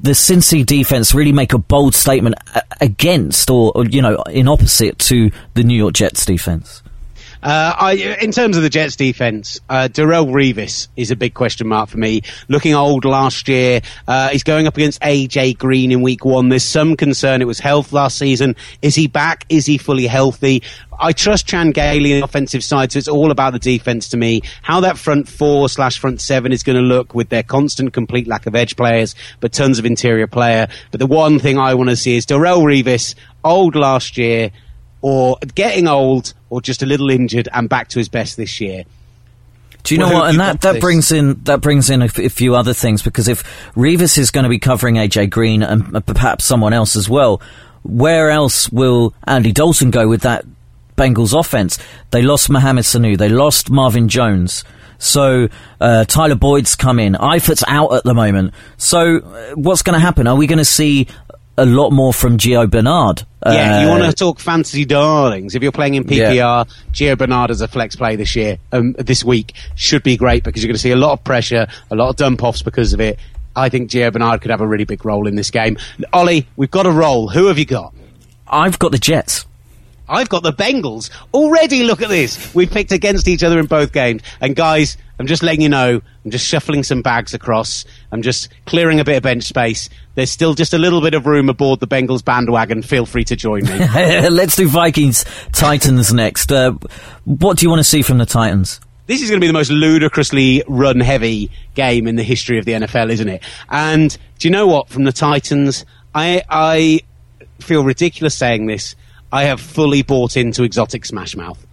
the Cincy defense really make a bold statement against, or, or you know, in opposite to the New York Jets defense. Uh, I, in terms of the Jets defense, uh, Darrelle Revis is a big question mark for me. Looking old last year, uh, he's going up against AJ Green in week one. There's some concern. It was health last season. Is he back? Is he fully healthy? I trust Chan Gailey in the offensive side, so it's all about the defense to me. How that front four slash front seven is going to look with their constant complete lack of edge players, but tons of interior player. But the one thing I want to see is Darrelle Revis, old last year, or getting old, or just a little injured and back to his best this year. Do you know Well, who what? And that, that brings in that brings in a, f- a few other things because if Revis is going to be covering AJ Green and perhaps someone else as well, where else will Andy Dalton go with that Bengals offense? They lost Mohamed Sanu, they lost Marvin Jones. So uh, Tyler Boyd's come in. Eifert's out at the moment. So uh, what's going to happen? Are we going to see a lot more from Gio Bernard? Yeah, you Uh, want to talk fantasy darlings. If you're playing in PPR, Gio Bernard as a flex play this year, um, this week, should be great because you're going to see a lot of pressure, a lot of dump offs because of it. I think Gio Bernard could have a really big role in this game. Ollie, we've got a roll. Who have you got? I've got the Jets. I've got the Bengals. Already, look at this. We've picked against each other in both games. And guys, I'm just letting you know, I'm just shuffling some bags across. I'm just clearing a bit of bench space. There's still just a little bit of room aboard the Bengals bandwagon. Feel free to join me. Let's do Vikings Titans next. Uh, what do you want to see from the Titans? this is going to be the most ludicrously run heavy game in the history of the NFL, isn't it? And do you know what? From the Titans, I, I feel ridiculous saying this. I have fully bought into exotic smash mouth.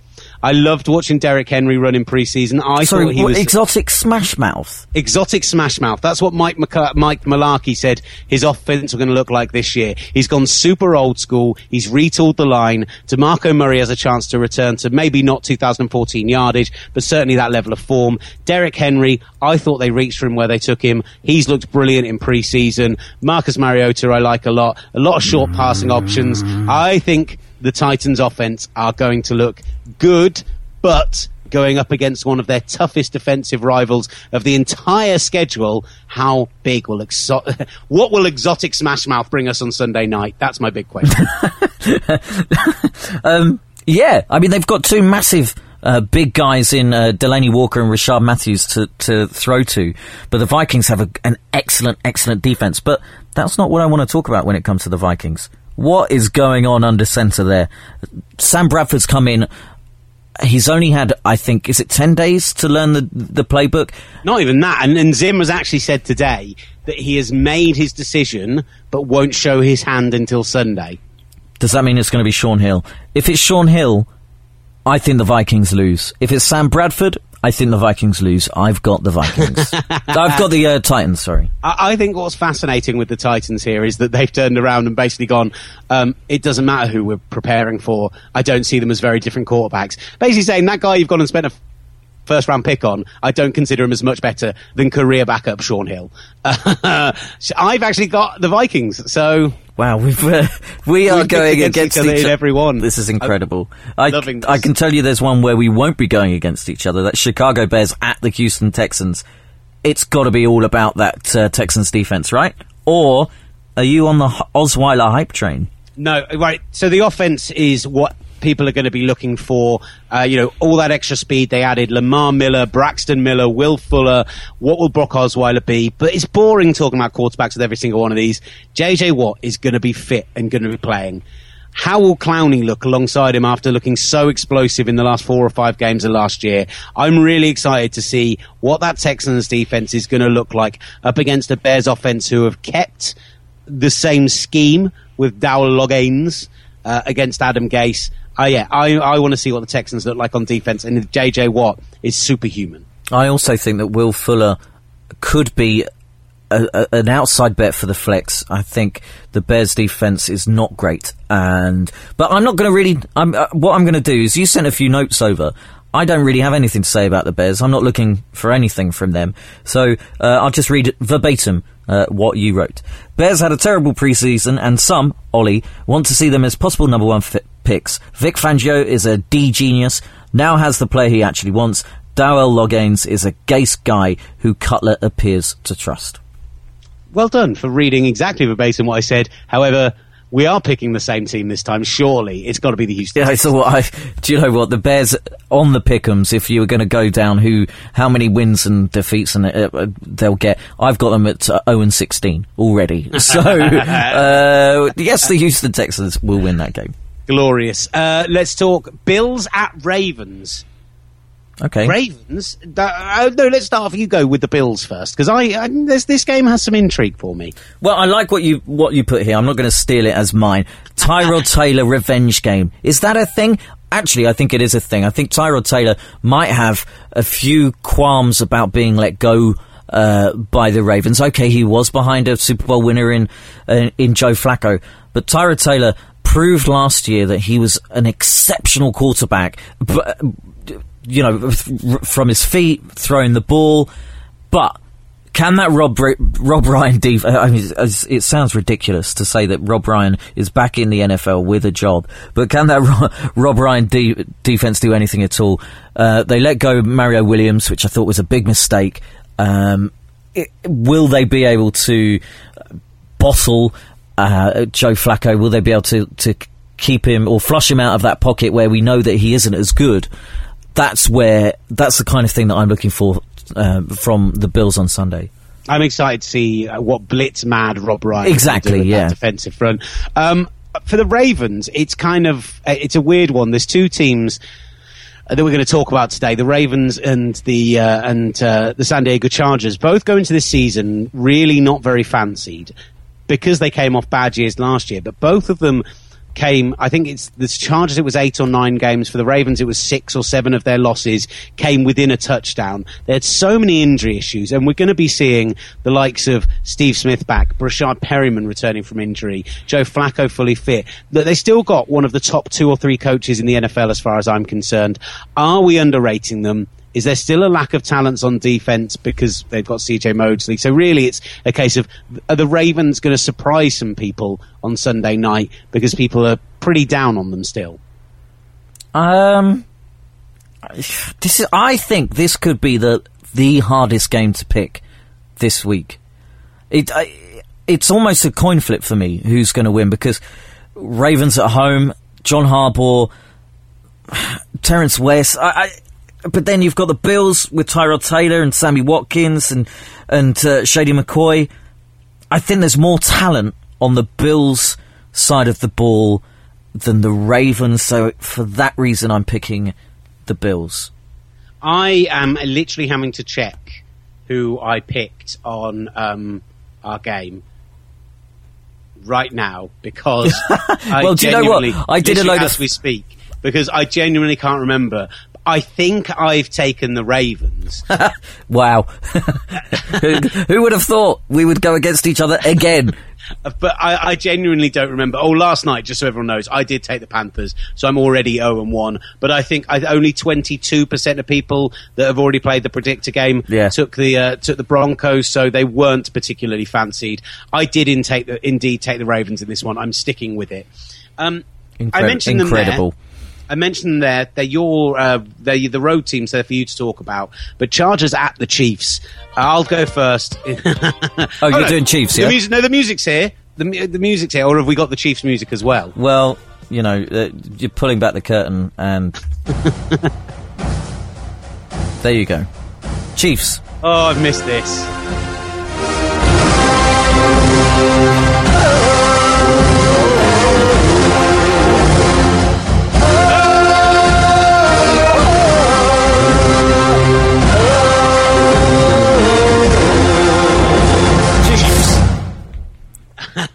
I loved watching Derrick Henry run in preseason. I Sorry, thought he what, was exotic smash mouth. exotic smash mouth. That's what Mike McC- Mike Mularkey said his offense was going to look like this year. He's gone super old school. He's retooled the line. DeMarco Murray has a chance to return to maybe not 2014 yardage, but certainly that level of form. Derrick Henry, I thought they reached for him where they took him. He's looked brilliant in preseason. Marcus Mariota, I like a lot. A lot of short passing options. I think the Titans offense are going to look good, but going up against one of their toughest defensive rivals of the entire schedule. How big will exo- what will exotic Smash Mouth bring us on Sunday night? That's my big question. Yeah, I mean they've got two massive. Uh, big guys in uh, Delanie Walker and Rishard Matthews to, to throw to, but the Vikings have a, an excellent, excellent defense. But that's not what I want to talk about when it comes to the Vikings. What is going on under centre there? Sam Bradford's come in. He's only had, I think, is it ten days to learn the the playbook? Not even that. And, and Zim has actually said today that he has made his decision, but won't show his hand until Sunday. Does that mean it's going to be Shaun Hill? If it's Shaun Hill, I think the Vikings lose. If it's Sam Bradford, I think the Vikings lose. I've got the Vikings. I've got the uh, Titans. Sorry. I, I think what's fascinating with the Titans here is that they've turned around and basically gone, um, it doesn't matter who we're preparing for. I don't see them as very different quarterbacks. Basically saying that guy you've gone and spent a first round pick on, I don't consider him as much better than career backup Shaun Hill. I've actually got the Vikings, so Wow, we've uh, we are We've going against against, each other each in o- every one. This is incredible. I, loving this. I can tell you, there's one where we won't be going against each other. That's Chicago Bears at the Houston Texans. It's got to be all about that uh, Texans defense, right? Or are you on the Osweiler hype train? No, right. So the offense is what people are going to be looking for. Uh, you know, all that extra speed they added. Lamar Miller, Braxton Miller, Will Fuller. What will Brock Osweiler be? But it's boring talking about quarterbacks with every single one of these. JJ Watt is going to be fit and going to be playing. How will Clowney look alongside him after looking so explosive in the last four or five games of last year? I'm really excited to see what that Texans defense is going to look like up against a Bears offense who have kept the same scheme with Dowell Loggains uh, against Adam Gase. Uh, yeah, I, I want to see what the Texans look like on defense, and JJ Watt is superhuman. I also think that Will Fuller could be a, a, an outside bet for the flex. I think the Bears' defense is not great, and but I'm not going to really. I'm, uh, what I'm going to do is you sent a few notes over. I don't really have anything to say about the Bears. I'm not looking for anything from them, so uh, I'll just read verbatim uh, what you wrote. Bears had a terrible preseason, and some, Ollie, want to see them as possible number one fi- picks. Vic Fangio is a D genius, now has the player he actually wants, Dowell Loggains is a Gase guy who Cutler appears to trust. Well done for reading exactly verbatim what I said. However, we are picking the same team this time. Surely it's got to be the Houston. Yeah, thought. I do you know what the Bears on the pickums? If you were going to go down, who, how many wins and defeats and uh, uh, they'll get? I've got them at uh, zero and sixteen already. So uh, yes, the Houston Texans will win that game. Glorious. Uh, let's talk Bills at Ravens. Okay. Ravens. Uh, no, let's start off. You go with the Bills first because I, I this this game has some intrigue for me. Well, I like what you what you put here. I'm not going to steal it as mine. Tyrod Taylor revenge game. Is that a thing? Actually, I think it is a thing. I think Tyrod Taylor might have a few qualms about being let go uh, by the Ravens. Okay, he was behind a Super Bowl winner in uh, in Joe Flacco, but Tyrod Taylor proved last year that he was an exceptional quarterback. But you know, from his feet, throwing the ball. But can that Rob Rob Ryan def- I mean, it sounds ridiculous to say that Rob Ryan is back in the NFL with a job, but can that Rob Ryan de- defense do anything at all? Uh, they let go Mario Williams, which I thought was a big mistake. Um, it, will they be able to bottle uh, Joe Flacco? Will they be able to to keep him or flush him out of that pocket where we know that he isn't as good? that's where that's the kind of thing that I'm looking for uh, from the Bills on Sunday. I'm excited to see uh, what blitz mad Rob Ryan exactly yeah defensive front. Um, for the Ravens, it's kind of uh, it's a weird one. There's two teams that we're going to talk about today: the Ravens and the uh, and uh, the San Diego Chargers. Both go into this season really not very fancied because they came off bad years last year, but both of them came, I think it's the Chargers, it was eight or nine games. For the Ravens, it was six or seven of their losses came within a touchdown. They had so many injury issues, and we're going to be seeing the likes of Steve Smith back, Breshad Perriman returning from injury, Joe Flacco fully fit. That they still got one of the top two or three coaches in the NFL, as far as I'm concerned. Are we underrating them? Is there still a lack of talents on defense because they've got CJ Mosley? So really, it's a case of are the Ravens going to surprise some people on Sunday night because people are pretty down on them still? Um, this is. I think this could be the the hardest game to pick this week. It I, it's almost a coin flip for me who's going to win because Ravens at home, John Harbaugh, Terrance West. I, I but then you've got the Bills with Tyrod Taylor and Sammy Watkins and and uh, Shady McCoy. I think there's more talent on the Bills side of the ball than the Ravens. So for that reason, I'm picking the Bills. I am literally having to check who I picked on um, our game right now because well, do you know what? I did a load as of we speak because I genuinely can't remember. I think I've taken the Ravens. wow. who, who, would have thought we would go against each other again? but I, I, genuinely don't remember. Oh, last night, just so everyone knows, I did take the Panthers, so I'm already 0 and 1. But I think I, only 22% of people that have already played the predictor game yeah. took the uh, took the Broncos, so they weren't particularly fancied. I did in take the, indeed take the Ravens in this one. I'm sticking with it. Um, I mentioned incredible. Them there. I mentioned there they're your uh, they're the road teams there for you to talk about. But Chargers at the Chiefs. I'll go first. oh, you're oh, no, doing Chiefs, yeah? The music, no, the music's here. The, the music's here, or have we got the Chiefs music as well? Well, you know, uh, you're pulling back the curtain, and there you go. Chiefs. Oh, I've missed this.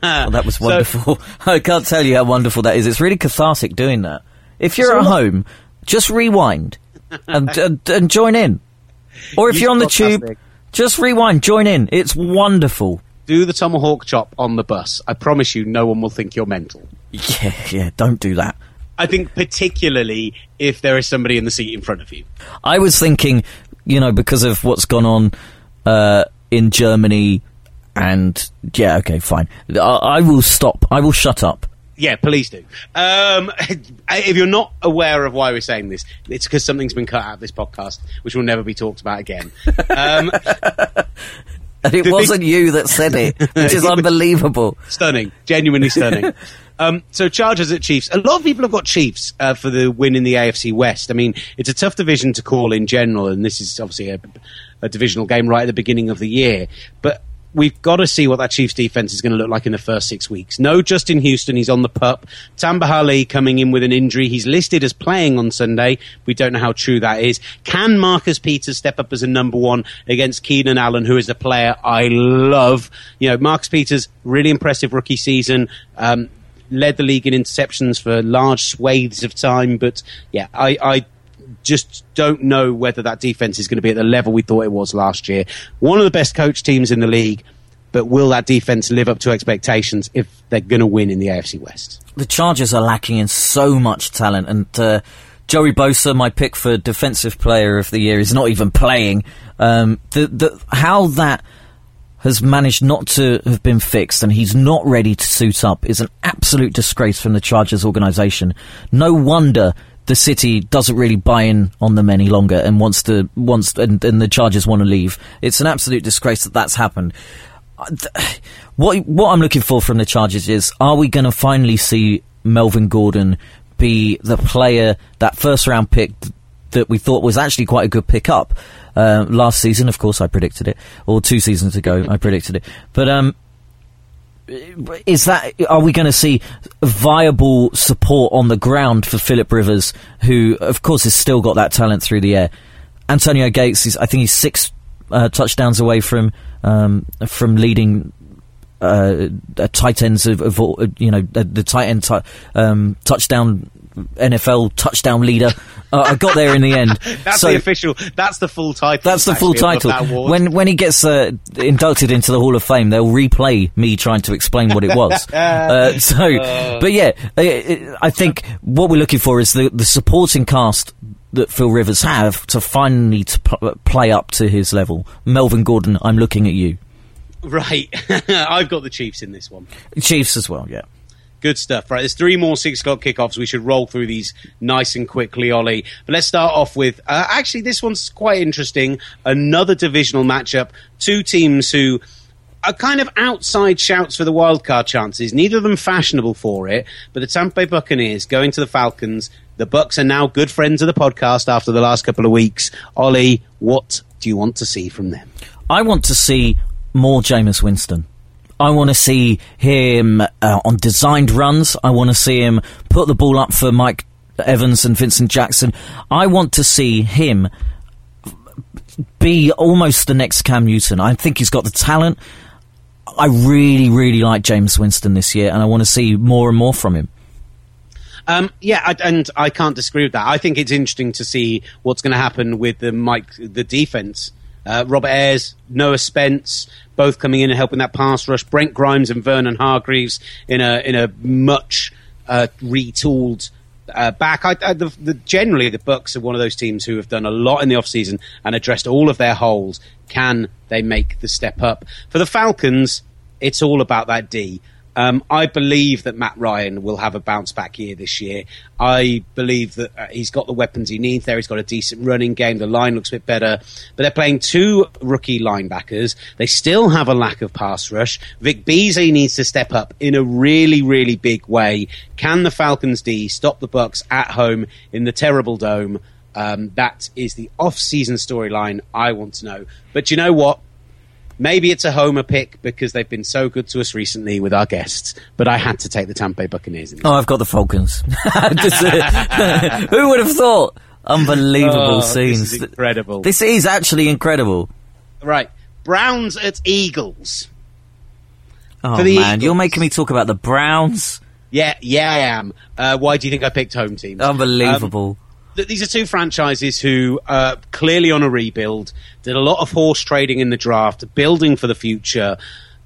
Oh, that was wonderful. So, I can't tell you how wonderful that is. It's really cathartic doing that. If you're at home, just rewind and, and, and, join in. Or if you're on the tube, just rewind, join in. It's wonderful. Do the tomahawk chop on the bus. I promise you, no one will think you're mental. Yeah, yeah, don't do that. I think particularly if there is somebody in the seat in front of you. I was thinking, you know, because of what's gone on uh, in Germany and yeah, okay, fine. I, I will stop. I will shut up Yeah, please do. Um, if you're not aware of why we're saying this, it's because something's been cut out of this podcast, which will never be talked about again. Um, and it wasn't you that said it, which is unbelievable. Stunning, genuinely stunning. Um, so Chargers at Chiefs. A lot of people have got Chiefs uh, for the win in the AFC West. I mean, it's a tough division to call in general, and this is obviously a, a divisional game right at the beginning of the year. But we've got to see what that Chiefs defense is going to look like in the first six weeks. No Justin Houston, he's on the pup. Tamba Hali coming in with an injury. He's listed as playing on Sunday. We don't know how true that is. Can Marcus Peters step up as a number one against Keenan Allen, who is a player I love? You know, Marcus Peters, really impressive rookie season. Um, led the league in interceptions for large swathes of time, but yeah, I, I just don't know whether that defense is going to be at the level we thought it was last year. One of the best coach teams in the league, but will that defense live up to expectations if they're going to win in the AFC West? The Chargers are lacking in so much talent, and uh, Joey Bosa, my pick for Defensive Player of the Year, is not even playing. Um, the, the, how that has managed not to have been fixed and he's not ready to suit up is an absolute disgrace from the Chargers organisation. No wonder the city doesn't really buy in on them any longer and wants to wants and, and the Chargers want to leave. It's an absolute disgrace that that's happened. What what I'm looking for from the Chargers is: Are we going to finally see Melvin Gordon be the player that first round pick that we thought was actually quite a good pickup uh, last season? Of course, I predicted it, or two seasons ago, I predicted it. But um, is that are we going to see viable support on the ground for Philip Rivers, who of course has still got that talent through the air? Antonio Gates is, I think, he's six uh, touchdowns away from um, from leading uh, tight ends of, of you know the, tight end t- um, touchdown NFL touchdown leader. Uh, I got there in the end. that's so, the official. That's the full title. That's the full title. When when he gets uh, inducted into the Hall of Fame, they'll replay me trying to explain what it was. uh, so, uh. but yeah, I think what we're looking for is the the supporting cast that Phil Rivers have to finally to pl- play up to his level. Melvin Gordon, I'm looking at you. Right, I've got the Chiefs in this one. Chiefs as well, yeah. Good stuff. Right, there's three more six o'clock kickoffs. We should roll through these nice and quickly, Ollie. But let's start off with uh, actually this one's quite interesting. Another divisional matchup. Two teams who are kind of outside shouts for the wildcard chances. Neither of them fashionable for it. But the Tampa Bay Buccaneers going to the Falcons. The Bucks are now good friends of the podcast after the last couple of weeks. Ollie, what do you want to see from them? I want to see more Jameis Winston. I want to see him uh, on designed runs. I want to see him put the ball up for Mike Evans and Vincent Jackson. I want to see him be almost the next Cam Newton. I think he's got the talent. I really, really like Jameis Winston this year, and I want to see more and more from him. Um, yeah, I, and I can't disagree with that. I think it's interesting to see what's going to happen with the Mike, the defense uh, Robert Ayers, Noah Spence, both coming in and helping that pass rush. Brent Grimes and Vernon Hargreaves in a in a much uh, retooled uh, back. I, I, the, the, generally, the Bucks are one of those teams who have done a lot in the offseason and addressed all of their holes. Can they make the step up? For the Falcons, it's all about that D. Um, I believe that Matt Ryan will have a bounce back year this year. I believe that uh, he's got the weapons he needs there. He's got a decent running game. The line looks a bit better. But they're playing two rookie linebackers. They still have a lack of pass rush. Vic Beasley needs to step up in a really, really big way. Can the Falcons D stop the Bucks at home in the terrible dome? Um, that is the off-season storyline I want to know. But you know what? Maybe it's a homer pick because they've been so good to us recently with our guests, but I had to take the Tampa Bay Buccaneers. oh, I've got the Falcons. Who would have thought? Unbelievable oh, scenes. This is incredible. This is actually incredible. Right. Browns at Eagles. Oh, man. Eagles. You're making me talk about the Browns. Yeah, yeah, I am. Uh, why do you think I picked home teams? Unbelievable. Um, these are two franchises who are clearly on a rebuild, did a lot of horse trading in the draft, building for the future.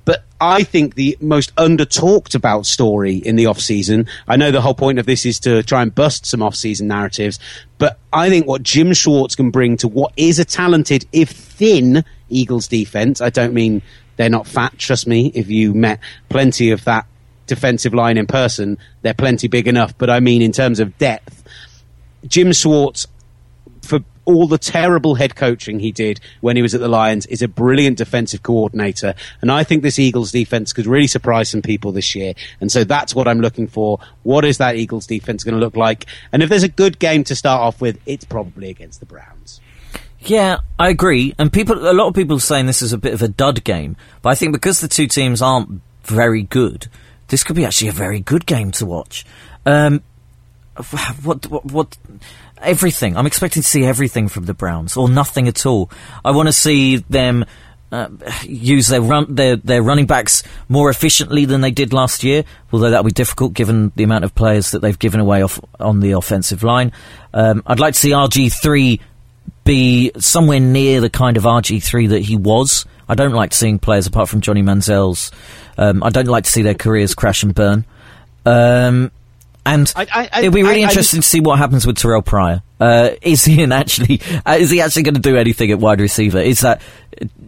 But I think the most under talked about story in the off season, I know the whole point of this is to try and bust some off season narratives, but I think what Jim Schwartz can bring to what is a talented, if thin, Eagles defense, I don't mean they're not fat, trust me, if you met plenty of that defensive line in person, they're plenty big enough. But I mean, in terms of depth, Jim Schwartz, for all the terrible head coaching he did when he was at the Lions, is a brilliant defensive coordinator. And I think this Eagles defense could really surprise some people this year. And so that's what I'm looking for. What is that Eagles defense going to look like? And if there's a good game to start off with, it's probably against the Browns. Yeah, I agree. And people, a lot of people are saying this is a bit of a dud game, but I think because the two teams aren't very good, this could be actually a very good game to watch. Um, what, what, what, everything. I'm expecting to see everything from the Browns, or nothing at all. I want to see them uh, use their run their their running backs more efficiently than they did last year. Although that'll be difficult given the amount of players that they've given away off on the offensive line. Um, I'd like to see RG three be somewhere near the kind of RG three that he was. I don't like seeing players apart from Johnny Manziel's. Um, I don't like to see their careers crash and burn. Um, and I- I- it'll be really I- interesting to see what happens with Terrelle Pryor. Uh, is he actually? Uh, is he actually going to do anything at wide receiver? Is that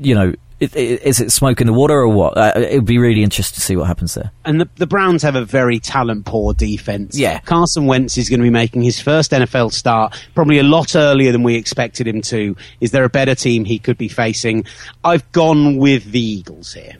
you know? Is it smoke in the water or what? Uh, it would be really interesting to see what happens there. And the, the Browns have a very talent poor defense. Yeah. Carson Wentz is going to be making his first NFL start probably a lot earlier than we expected him to. Is there a better team he could be facing? I've gone with the Eagles here.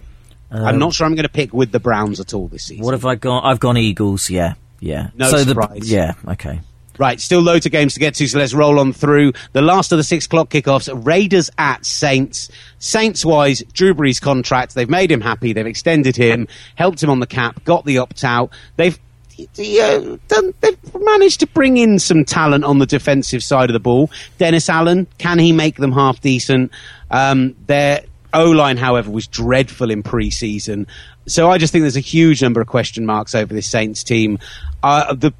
I'm not sure I'm going to pick with the Browns at all this season. What have I gone? I've gone Eagles. Yeah, yeah. No so surprise. The, yeah. Okay. Right, still loads of games to get to, so let's roll on through. The last of the six o'clock kickoffs, Raiders at Saints. Saints wise, Drew Brees' contract, they've made him happy, they've extended him, helped him on the cap, got the opt out. They've uh, done, they've managed to bring in some talent on the defensive side of the ball. Dennis Allen, can he make them half decent? Um, their O line, however, was dreadful in pre-season. So I just think there's a huge number of question marks over this Saints team. Uh, the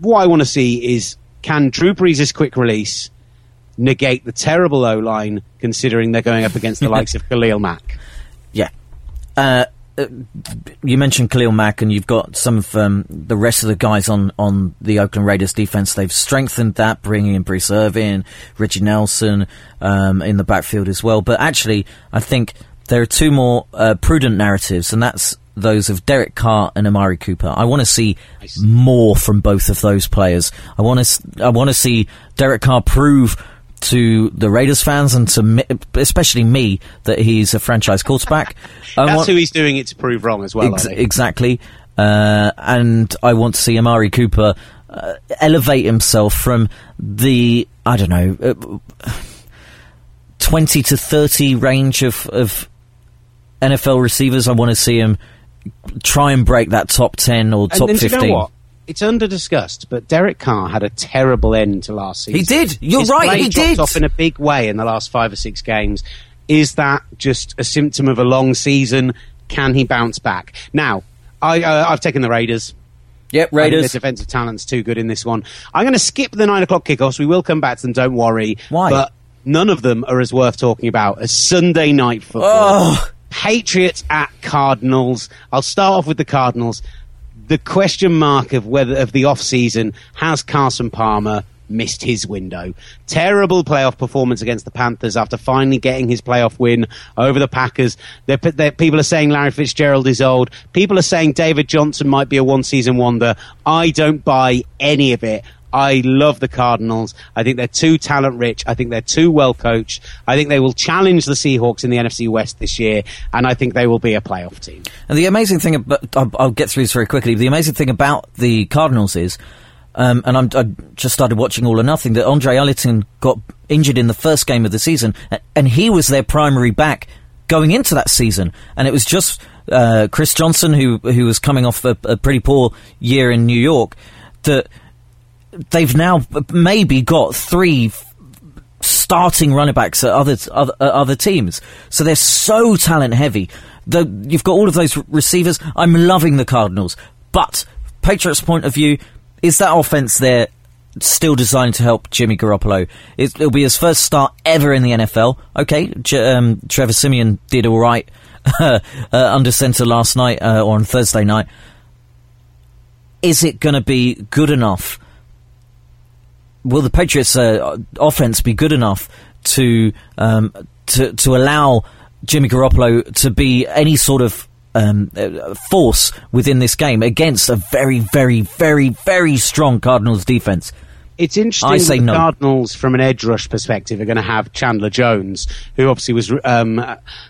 what I want to see is can Drew Brees' quick release negate the terrible O line, considering they're going up against the likes of Khalil Mack. Yeah. Uh, uh, you mentioned Khalil Mack, and you've got some of um, the rest of the guys on, on the Oakland Raiders defense. They've strengthened that, bringing in Bruce Irvin, Reggie Nelson um, in the backfield as well. But actually, I think there are two more uh, prudent narratives, and that's those of Derek Carr and Amari Cooper. I want to see more from both of those players. I want to I want to see Derek Carr prove to the Raiders fans and to me, especially me that he's a franchise quarterback. That's want- who he's doing it to prove wrong as well. Ex- exactly. Uh, and I want to see Amari Cooper uh, elevate himself from the, I don't know, uh, 20 to 30 range of, of NFL receivers. I want to see him try and break that top 10 or top and then, 15. you know what? It's under discussed, but Derek Carr had a terrible end to last season. He did. You're His right, he dropped did. off in a big way in the last five or six games. Is that just a symptom of a long season? Can he bounce back? Now, I, uh, I've taken the Raiders. Yep, I think their Raiders. defensive talent's too good in this one. I'm going to skip the nine o'clock kickoffs. We will come back to them. Don't worry. Why? But none of them are as worth talking about as Sunday night football. Oh, Patriots at Cardinals. I'll start off with the Cardinals. The question mark of whether of the off season has Carson Palmer missed his window. Terrible playoff performance against the Panthers after finally getting his playoff win over the Packers. They're, they're, people are saying Larry Fitzgerald is old. People are saying David Johnson might be a one season wonder. I don't buy any of it. I love the Cardinals. I think they're too talent rich. I think they're too well coached. I think they will challenge the Seahawks in the NFC West this year, and I think they will be a playoff team. And the amazing thing about, I'll, get through this very quickly. The amazing thing about the Cardinals is, um, and I'm, I just started watching All or Nothing, that Andre Ellington got injured in the first game of the season, and he was their primary back going into that season. And it was just uh, Chris Johnson, who who was coming off a, a pretty poor year in New York, that they've now maybe got three starting running backs at other other, other teams. So they're so talent heavy. The, you've got all of those receivers. I'm loving the Cardinals, but Patriots' point of view is that offense there still designed to help Jimmy Garoppolo. It, it'll be his first start ever in the NFL. Okay, um, Trevor Siemian did all right uh, under center last night uh, or on Thursday night. Is it going to be good enough? Will the Patriots' uh, offense be good enough to um, to to allow Jimmy Garoppolo to be any sort of um, uh, force within this game against a very, very, very, very strong Cardinals defense. It's interesting. I say the no. Cardinals, from an edge rush perspective, are going to have Chandler Jones, who obviously was um,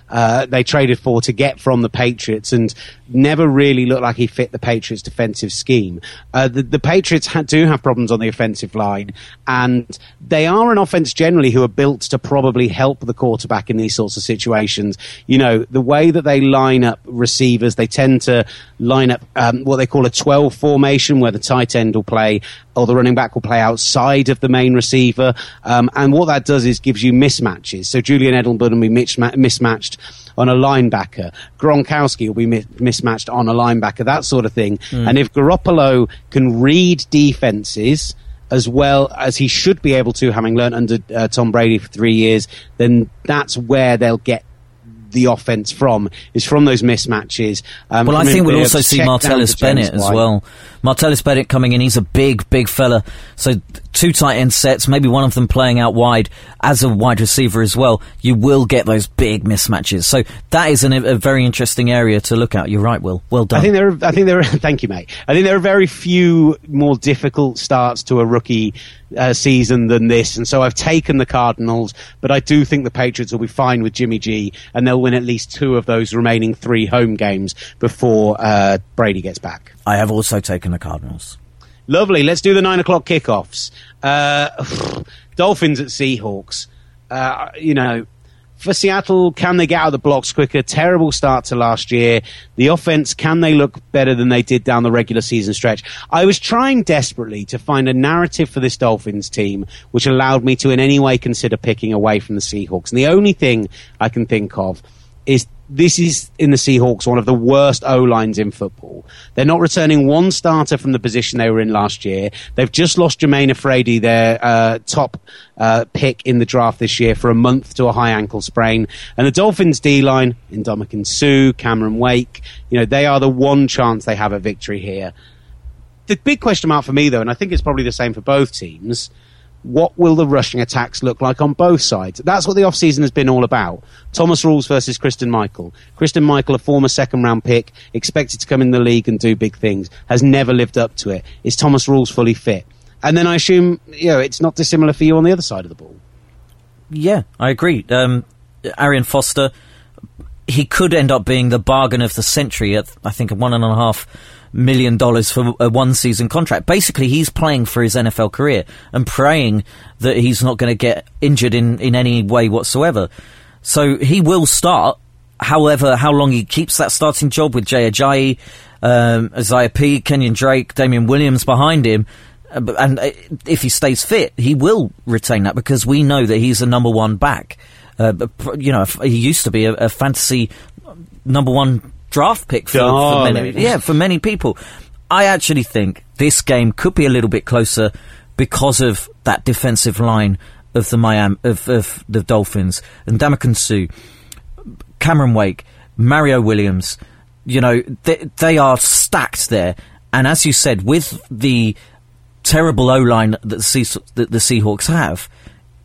uh, they traded for to get from the Patriots, and never really looked like he fit the Patriots' defensive scheme. Uh, the, the, Patriots ha- do have problems on the offensive line, and they are an offense generally who are built to probably help the quarterback in these sorts of situations. You know, the way that they line up receivers, they tend to line up um, what they call a 12 formation, where the tight end will play or the running back will play outside of the main receiver. Um, and what that does is gives you mismatches. So Julian Edelman will be mismatched on a linebacker. Gronkowski will be mi- mismatched on a linebacker, that sort of thing. Mm. And if Garoppolo can read defenses, as well as he should be able to, having learned under uh, Tom Brady for three years, then that's where they'll get the offense from is from those mismatches. Um, well, I think we'll also see Martellus Bennett as well. Martellus Bennett coming in, he's a big, big fella. So two tight end sets, maybe one of them playing out wide as a wide receiver as well. You will get those big mismatches. So that is an, a very interesting area to look at. You're right, Will. Well done. I think there. Are, I think there. Are, thank you, mate. I think there are very few more difficult starts to a rookie uh, season than this, and so I've taken the Cardinals. But I do think the Patriots will be fine with Jimmy G, and they'll win at least two of those remaining three home games before uh, Brady gets back. I have also taken the Cardinals. Lovely. Let's do the nine o'clock kickoffs. Uh, Dolphins at Seahawks. Uh, you know, for Seattle, can they get out of the blocks quicker? Terrible start to last year. The offense, can they look better than they did down the regular season stretch? I was trying desperately to find a narrative for this Dolphins team which allowed me to in any way consider picking away from the Seahawks. And the only thing I can think of is this is in the Seahawks one of the worst O lines in football. They're not returning one starter from the position they were in last year. They've just lost Germain Ifedi, their uh, top uh, pick in the draft this year, for a month to a high ankle sprain. And the Dolphins D line, Ndamukong Suh, Cameron Wake, you know, they are the one chance they have a victory here. The big question mark for me, though, and I think it's probably the same for both teams, what will the rushing attacks look like on both sides? That's what the offseason has been all about. Thomas Rawls versus Christine Michael. Christine Michael, a former second round pick, expected to come in the league and do big things, has never lived up to it. Is Thomas Rawls fully fit? And then I assume, you know, it's not dissimilar for you on the other side of the ball. Yeah, I agree. Um, Arian Foster, he could end up being the bargain of the century at, I think, one and a half million dollars for a one season contract. Basically, he's playing for his NFL career and praying that he's not going to get injured in, in any way whatsoever. So he will start. However, how long he keeps that starting job with Jay Ajayi, um, Isaiah P, Kenyon Drake, Damien Williams behind him, uh, and uh, if he stays fit, he will retain that because we know that he's a number one back. Uh, you know, he used to be a, a fantasy number one draft pick for, for oh, many, yeah, for many people. I actually think this game could be a little bit closer because of that defensive line of the Miami of, of the Dolphins and Ndamukong Suh, Cameron Wake, Mario Williams. You know they, they are stacked there, and as you said, with the terrible O line that the, Sea- that the Seahawks have,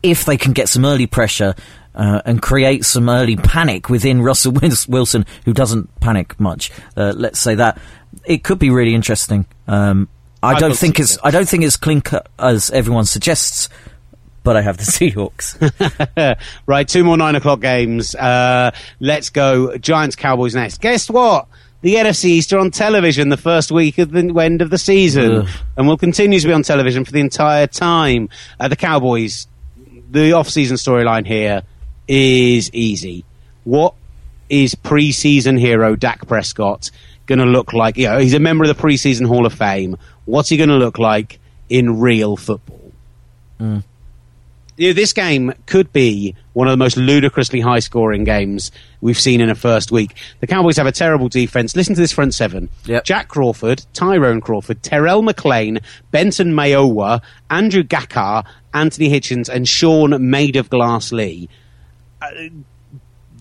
if they can get some early pressure uh, and create some early panic within Russell Wilson, who doesn't panic much. Uh, let's say that it could be really interesting. Um, I, I don't think it's I don't think it's clean cut as everyone suggests. But I have the Seahawks. right, two more nine o'clock games. Uh, let's go. Giants Cowboys next. Guess what? the NFC East are on television the first week of the end of the season Ugh. and will continue to be on television for the entire time. Uh, the Cowboys, the off-season storyline here is easy. What is preseason hero Dak Prescott going to look like? You know, he's a member of the preseason Hall of Fame. What's he going to look like in real football? Mm. You know, this game could be one of the most ludicrously high scoring games we've seen in a first week. The Cowboys have a terrible defense. Listen to this front seven. Yep. Jack Crawford, Tyrone Crawford, Terrell McClain, Benson Mayowa, Andrew Gachkar, Anthony Hitchens, and Sean Made of Glass Lee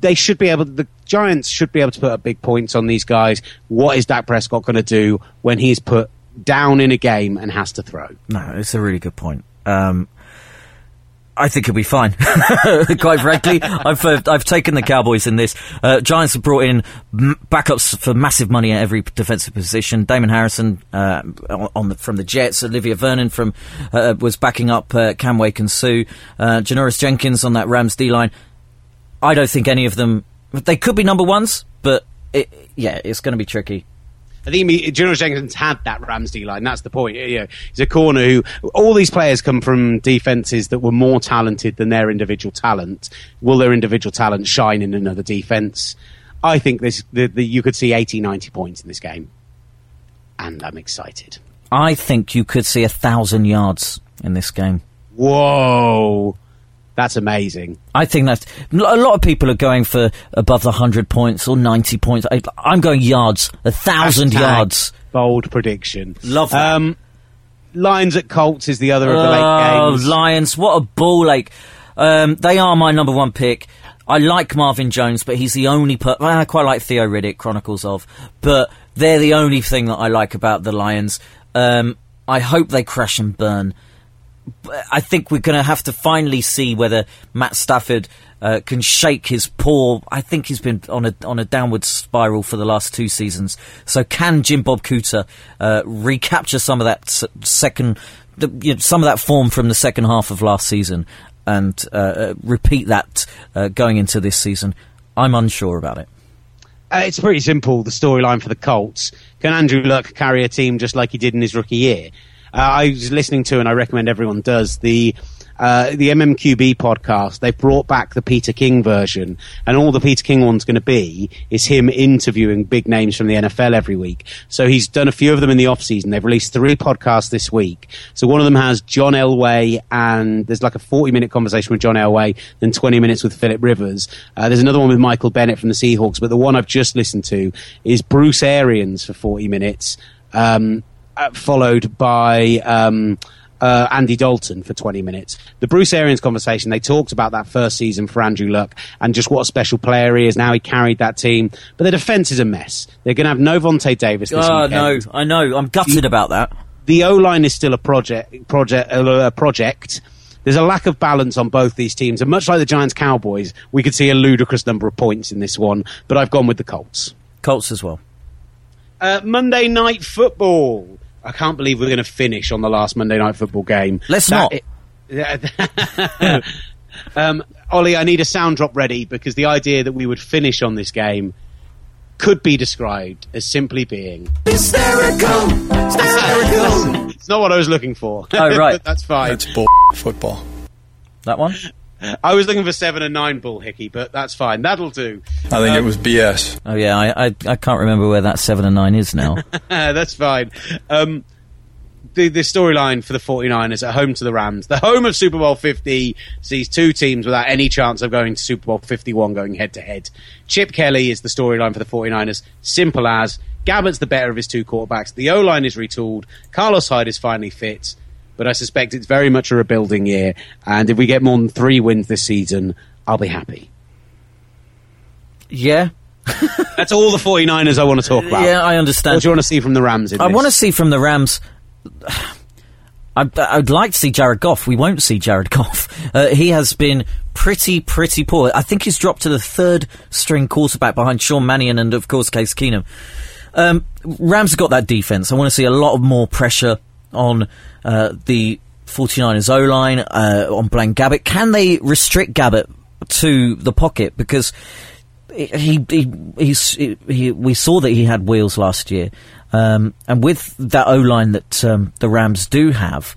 they should be able. The Giants should be able to put up big points on these guys. What is Dak Prescott going to do when he's put down in a game and has to throw? No, it's a really good point. Um, I think he'll be fine. Quite frankly, I've uh, I've taken the Cowboys in this. Uh, Giants have brought in m- backups for massive money at every defensive position. Damon Harrison uh, on the, from the Jets, Olivier Vernon from uh, was backing up uh, Cam Wake and Suh, uh, Janoris Jenkins on that Rams D line. I don't think any of them. They could be number ones, but it, yeah, it's going to be tricky. I think Janoris Jenkins had that Rams D line. That's the point. You know, he's a corner who all these players come from defenses that were more talented than their individual talent. Will their individual talent shine in another defense? I think this the, the, you could see 80, 90 points in this game, and I'm excited. I think you could see a thousand yards in this game. Whoa. That's amazing. I think that a lot of people are going for above the hundred points or ninety points. I, am going yards, a thousand Hashtag yards. Bold prediction. Love that. Um, Lions at Colts is the other of the late Oh, games. Lions! What a ball ache. Um, they are my number one pick. I like Marvin Jones, but he's the only. Per- I quite like Theo Riddick, Chronicles of, but they're the only thing that I like about the Lions. Um, I hope they crash and burn. I think we're going to have to finally see whether Matt Stafford uh, can shake his poor. I think he's been on a on a downward spiral for the last two seasons. So can Jim Bob Cooter uh, recapture some of that second, you know, some of that form from the second half of last season and uh, uh, repeat that uh, going into this season? I'm unsure about it. Uh, it's pretty simple. The storyline for the Colts: Can Andrew Luck carry a team just like he did in his rookie year? Uh, I was listening to, and I recommend everyone does the uh, the MMQB podcast. They brought back the Peter King version, and all the Peter King one's going to be is him interviewing big names from the NFL every week. So he's done a few of them in the off season. They've released three podcasts this week. So one of them has John Elway, and there's like a 40 minute conversation with John Elway, then 20 minutes with Philip Rivers. Uh, there's another one with Michael Bennett from the Seahawks, but the one I've just listened to is Bruce Arians for 40 minutes. Um, followed by um, uh, Andy Dalton for 20 minutes. The Bruce Arians conversation, they talked about that first season for Andrew Luck and just what a special player he is. Now he carried that team. But the defense is a mess. They're going to have no Vontae Davis this Oh weekend. no, I know. I'm gutted about that. The O line is still a project. Project. Uh, a project. There's a lack of balance on both these teams, and much like the Giants Cowboys, we could see a ludicrous number of points in this one. But I've gone with the Colts. Colts as well. Uh, Monday Night Football. I can't believe we're going to finish on the last Monday Night Football game. Let's That not. i- um, Ollie, I need a sound drop ready because the idea that we would finish on this game could be described as simply being Hysterical! Hysterical! It's not what I was looking for. Oh, right. But that's fine. That's bull football. That one. I was looking for seven and nine bull hickey, but that's fine. That'll do. I think it was BS. Oh yeah, I, I I can't remember where that seven and nine is now. that's fine. Um, the, the storyline for the 49ers at home to the Rams, the home of Super Bowl 50, sees two teams without any chance of going to Super Bowl 51 going head to head. Chip Kelly is the storyline for the 49ers. Simple as Gabbert's the better of his two quarterbacks. The O line is retooled. Carlos Hyde is finally fit. But I suspect it's very much a rebuilding year. And if we get more than three wins this season, I'll be happy. yeah, That's all the 49ers I want to talk about. yeah, I understand. What do you want to see from the Rams in I this? want to see from the Rams. I'd, I'd like to see Jared Goff. We won't see Jared Goff. Uh, he has been pretty, pretty poor. I think he's dropped to the third string quarterback behind Sean Mannion and, of course, Case Keenum. Um, Rams have got that defense. I want to see a lot of more pressure on uh, the 49ers O line, uh, on Blaine Gabbert. Can they restrict Gabbert to the pocket? Because he, he, he, he, we saw that he had wheels last year. Um, and with that O line that um, the Rams do have,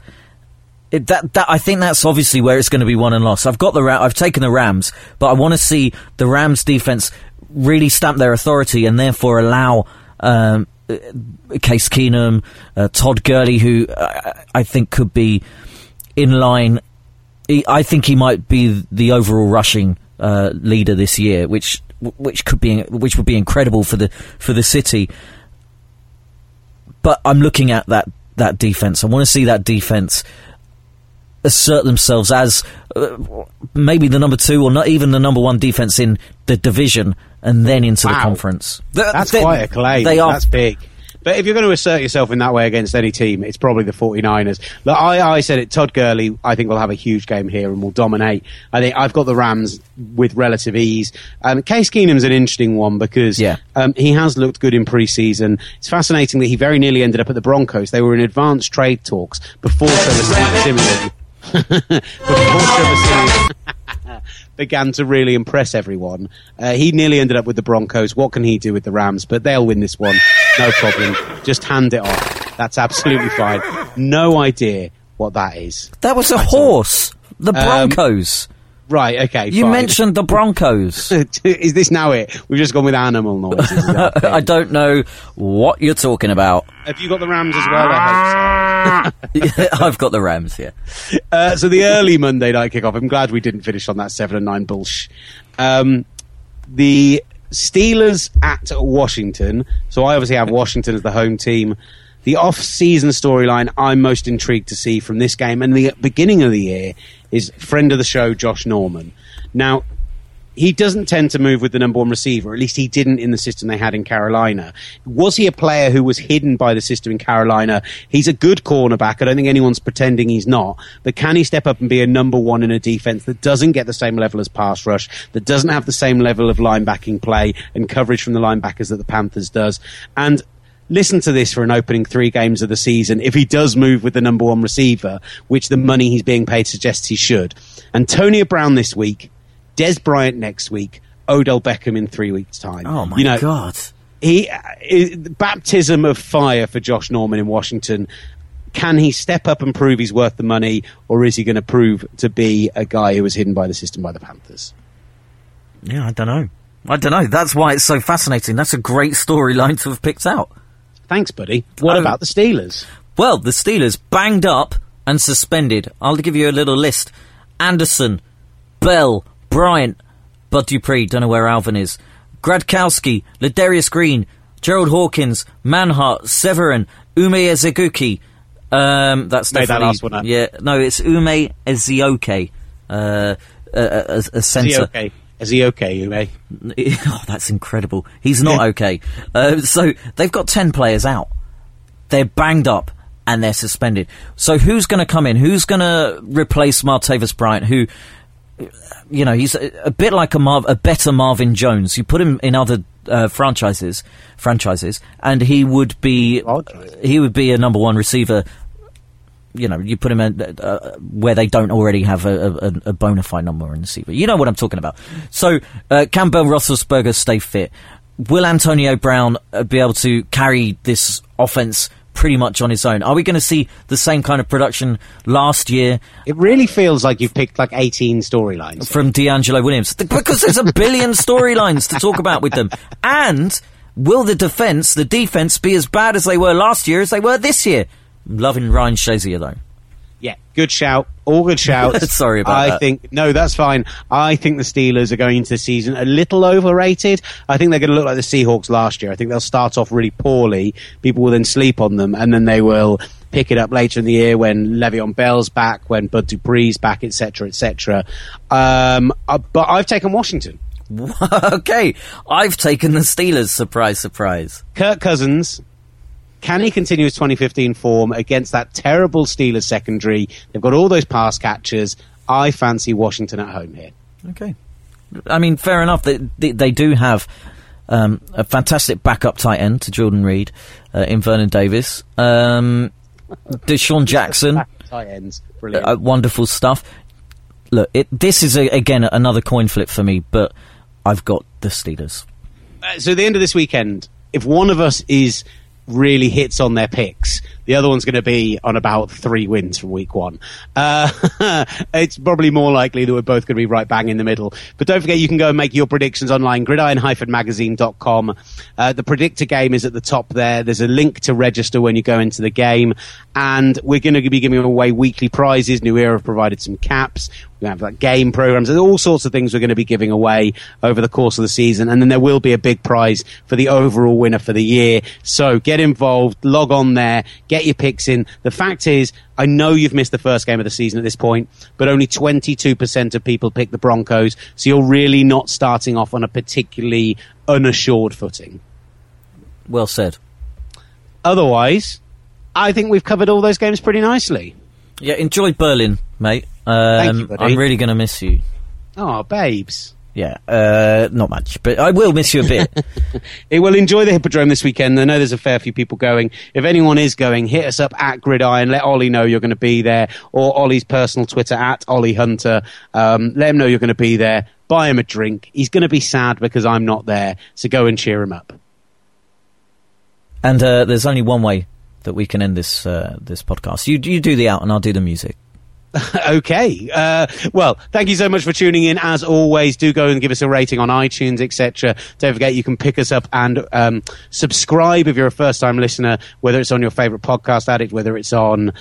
it, that, that I think that's obviously where it's going to be won and lost. I've got the I've taken the Rams, but I want to see the Rams defense really stamp their authority and therefore allow um, Case Keenum, uh, Todd Gurley, who uh, I think could be in line. He, I think he might be the overall rushing uh, leader this year, which which could be which would be incredible for the for the city. But I'm looking at that that defense. I want to see that defense assert themselves as uh, maybe the number two or not even the number one defense in the division, and then into the Wow. conference. That's They- quite a claim. They are That's big. But if you're going to assert yourself in that way against any team, it's probably the 49ers. Look, I, I said it. Todd Gurley, I think will have a huge game here and will dominate. I think I've got the Rams with relative ease. Um, Case Keenum's an interesting one because Yeah. um, he has looked good in preseason. It's fascinating that he very nearly ended up at the Broncos. They were in advanced trade talks before Trevor Siemian. Before Trevor Siemian began to really impress everyone. Uh, he nearly ended up with the Broncos. What can he do with the Rams? But they'll win this one. No problem. Just hand it off. That's absolutely fine. No idea what that is. That was a horse. The Broncos. Right, okay. you fine. mentioned the Broncos. is this now it? We've just gone with animal noises. Is that okay? I don't know what you're talking about. Have you got the Rams as well? I hope so. I've got the Rams here. Uh, so the early Monday night kickoff. I'm glad we didn't finish on that seven and nine bullsh. Um, the Steelers at Washington. So I obviously have Washington as the home team. The off-season storyline I'm most intrigued to see from this game and the beginning of the year is friend of the show Josh Norman. Now he doesn't tend to move with the number one receiver. At least he didn't in the system they had in Carolina. Was he a player who was hidden by the system in Carolina? He's a good cornerback. I don't think anyone's pretending he's not. But can he step up and be a number one in a defense that doesn't get the same level as pass rush, that doesn't have the same level of linebacking play and coverage from the linebackers that the Panthers does? And listen to this for an opening three games of the season. If he does move with the number one receiver, which the money he's being paid suggests he should. Antonio Brown this week, Dez Bryant next week, Odell Beckham in three weeks' time. Oh my You know, god. He uh, baptism of fire for Josh Norman in Washington. Can he step up and prove he's worth the money, or is he going to prove to be a guy who was hidden by the system by the Panthers? Yeah, I don't know. I don't know. That's why it's so fascinating. That's a great storyline to have picked out. Thanks, buddy. What Um, about the Steelers? Well, the Steelers banged up and suspended. I'll give you a little list: Anderson, Bell, Bryant, Bud Dupree. Don't know where Alvin is. Gradkowski, Ladarius Green, Gerald Hawkins, Manhart, Severin, Ume Ezeguki. Um, that's Made that definitely last one up. yeah. No, it's Ume Ezioke. Uh, a, a, a centre. okay? Is he okay, Uwe? Oh, that's incredible. He's not okay. Uh, so they've got 10 players out. They're banged up and they're suspended. So who's going to come in? Who's going to replace Martavis Bryant, who, you know, he's a, a bit like a, Marv, a better Marvin Jones. You put him in other uh, franchises, franchises, and he would be he would be a number one receiver you know, you put them in, uh, where they don't already have a, a, a bona fide number one receiver. You know what I'm talking about. So, uh, Campbell Roethlisberger stay fit. Will Antonio Brown uh, be able to carry this offense pretty much on his own? Are we going to see the same kind of production last year It really feels like you've picked like 18 storylines. from DeAngelo Williams? Because there's a billion storylines to talk about with them. And will the defense, the defense, be as bad as they were last year as they were this year? Loving Ryan Shazier though. Yeah, good shout. All good shouts. Sorry about I that. think no, that's fine. I think the Steelers are going into the season a little overrated. I think they're going to look like the Seahawks last year. I think they'll start off really poorly. People will then sleep on them, and then they will pick it up later in the year when Le'Veon Bell's back, when Bud Dupree's back, etc., etc. Um, uh, but I've taken Washington. okay, I've taken the Steelers. Surprise, surprise. Kirk Cousins. Can he continue his 2015 form against that terrible Steelers secondary? They've got all those pass catchers. I fancy Washington at home here. Okay. I mean, fair enough. They they, they do have um, a fantastic backup tight end to Jordan Reed uh, in Vernon Davis. Um, DeSean Jackson, Tight ends. Brilliant. uh, wonderful stuff. Look, it, this is a, again another coin flip for me, but I've got the Steelers. Uh, so at the end of this weekend, if one of us is really hits on their picks, the other one's going to be on about three wins from week one. Uh, it's probably more likely that we're both going to be right bang in the middle. But don't forget, you can go and make your predictions online, gridiron-magazine.com. Uh, the predictor game is at the top there. There's a link to register when you go into the game. And we're going to be giving away weekly prizes. New Era have provided some caps. We have like game programs. There's all sorts of things we're going to be giving away over the course of the season. And then there will be a big prize for the overall winner for the year. So get involved, log on there, get your picks in. The fact is, I know you've missed the first game of the season at this point, but only 22% of people pick the Broncos. So you're really not starting off on a particularly unassured footing. Well said. otherwise, I think we've covered all those games pretty nicely. Yeah, enjoy Berlin, mate. Um, you. I'm really going to miss you. Oh, babes. Yeah, uh, not much, but I will miss you a bit. It will enjoy the Hippodrome this weekend. I know there's a fair few people going. If anyone is going, hit us up at Gridiron. Let Ollie know you're going to be there, or Ollie's personal Twitter at Ollie Hunter. Um, let him know you're going to be there. Buy him a drink. He's going to be sad because I'm not there, so go and cheer him up. and uh, there's only one way that we can end this uh, this podcast. You you do the out, and I'll do the music. okay. Uh, well, thank you so much for tuning in. As always, do go and give us a rating on iTunes, etc. Don't forget you can pick us up and um, subscribe if you're a first time listener, whether it's on your favorite podcast addict, whether it's on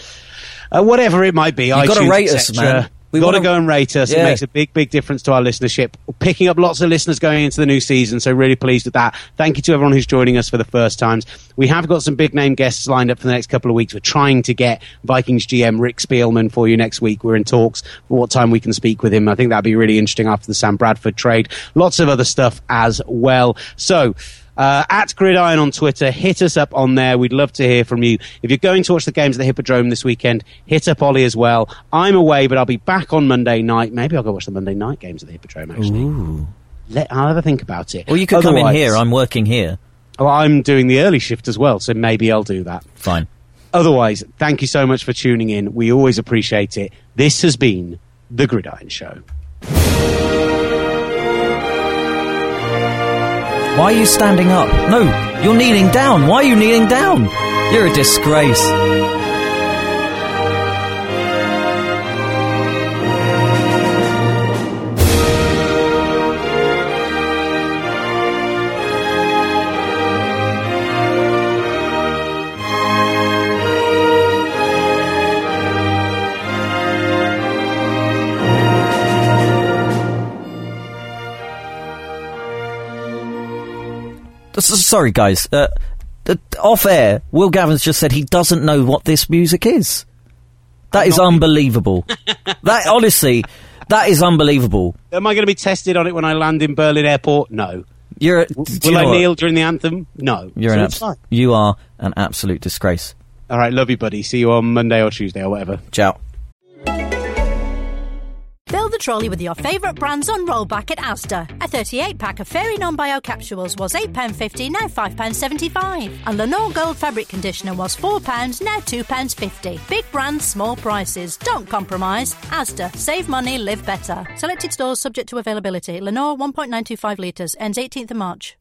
uh, whatever it might be. You've gotta iTunes, rate us, man. We We've got to go and rate us. It makes a big, big difference to our listenership. Picking up lots of listeners going into the new season, so really pleased with that. Thank you to everyone who's joining us for the first times. We have got some big name guests lined up for the next couple of weeks. We're trying to get Vikings GM Rick Spielman for you next week. We're in talks for what time we can speak with him. I think that'd be really interesting after the Sam Bradford trade. Lots of other stuff as well. So, uh, at Gridiron on Twitter, hit us up on there. We'd love to hear from you. If you're going to watch the games at the Hippodrome this weekend, hit up Ollie as well. I'm away, but I'll be back on Monday night. Maybe I'll go watch the Monday night games at the Hippodrome, actually. Let, I'll have a think about it. Or you could come in here. I'm working here. Oh, I'm doing the early shift as well, so maybe I'll do that. Fine. Otherwise, thank you so much for tuning in. We always appreciate it. This has been The Gridiron Show. Why are you standing up? No, you're kneeling down. Why are you kneeling down? You're a disgrace. Sorry, guys. Uh, off air, Will Gavins just said he doesn't know what this music is. That is unbelievable. that honestly, that is unbelievable. Am I going to be tested on it when I land in Berlin Airport? No. You're. a- do Will you I what? kneel during the anthem? No. You're So an abs- You are an absolute disgrace. All right, love you, buddy. See you on Monday or Tuesday or whatever. Ciao. Fill the trolley with your favourite brands on rollback at Asda. A 38 pack of Fairy Non Bio capsules was £8.50, now £5.75. And Lenor Gold Fabric Conditioner was £4, now £2.50. Big brands, small prices. Don't compromise. Asda. Save money, live better. Selected stores subject to availability. Lenor 1.925 litres, ends 18th of March.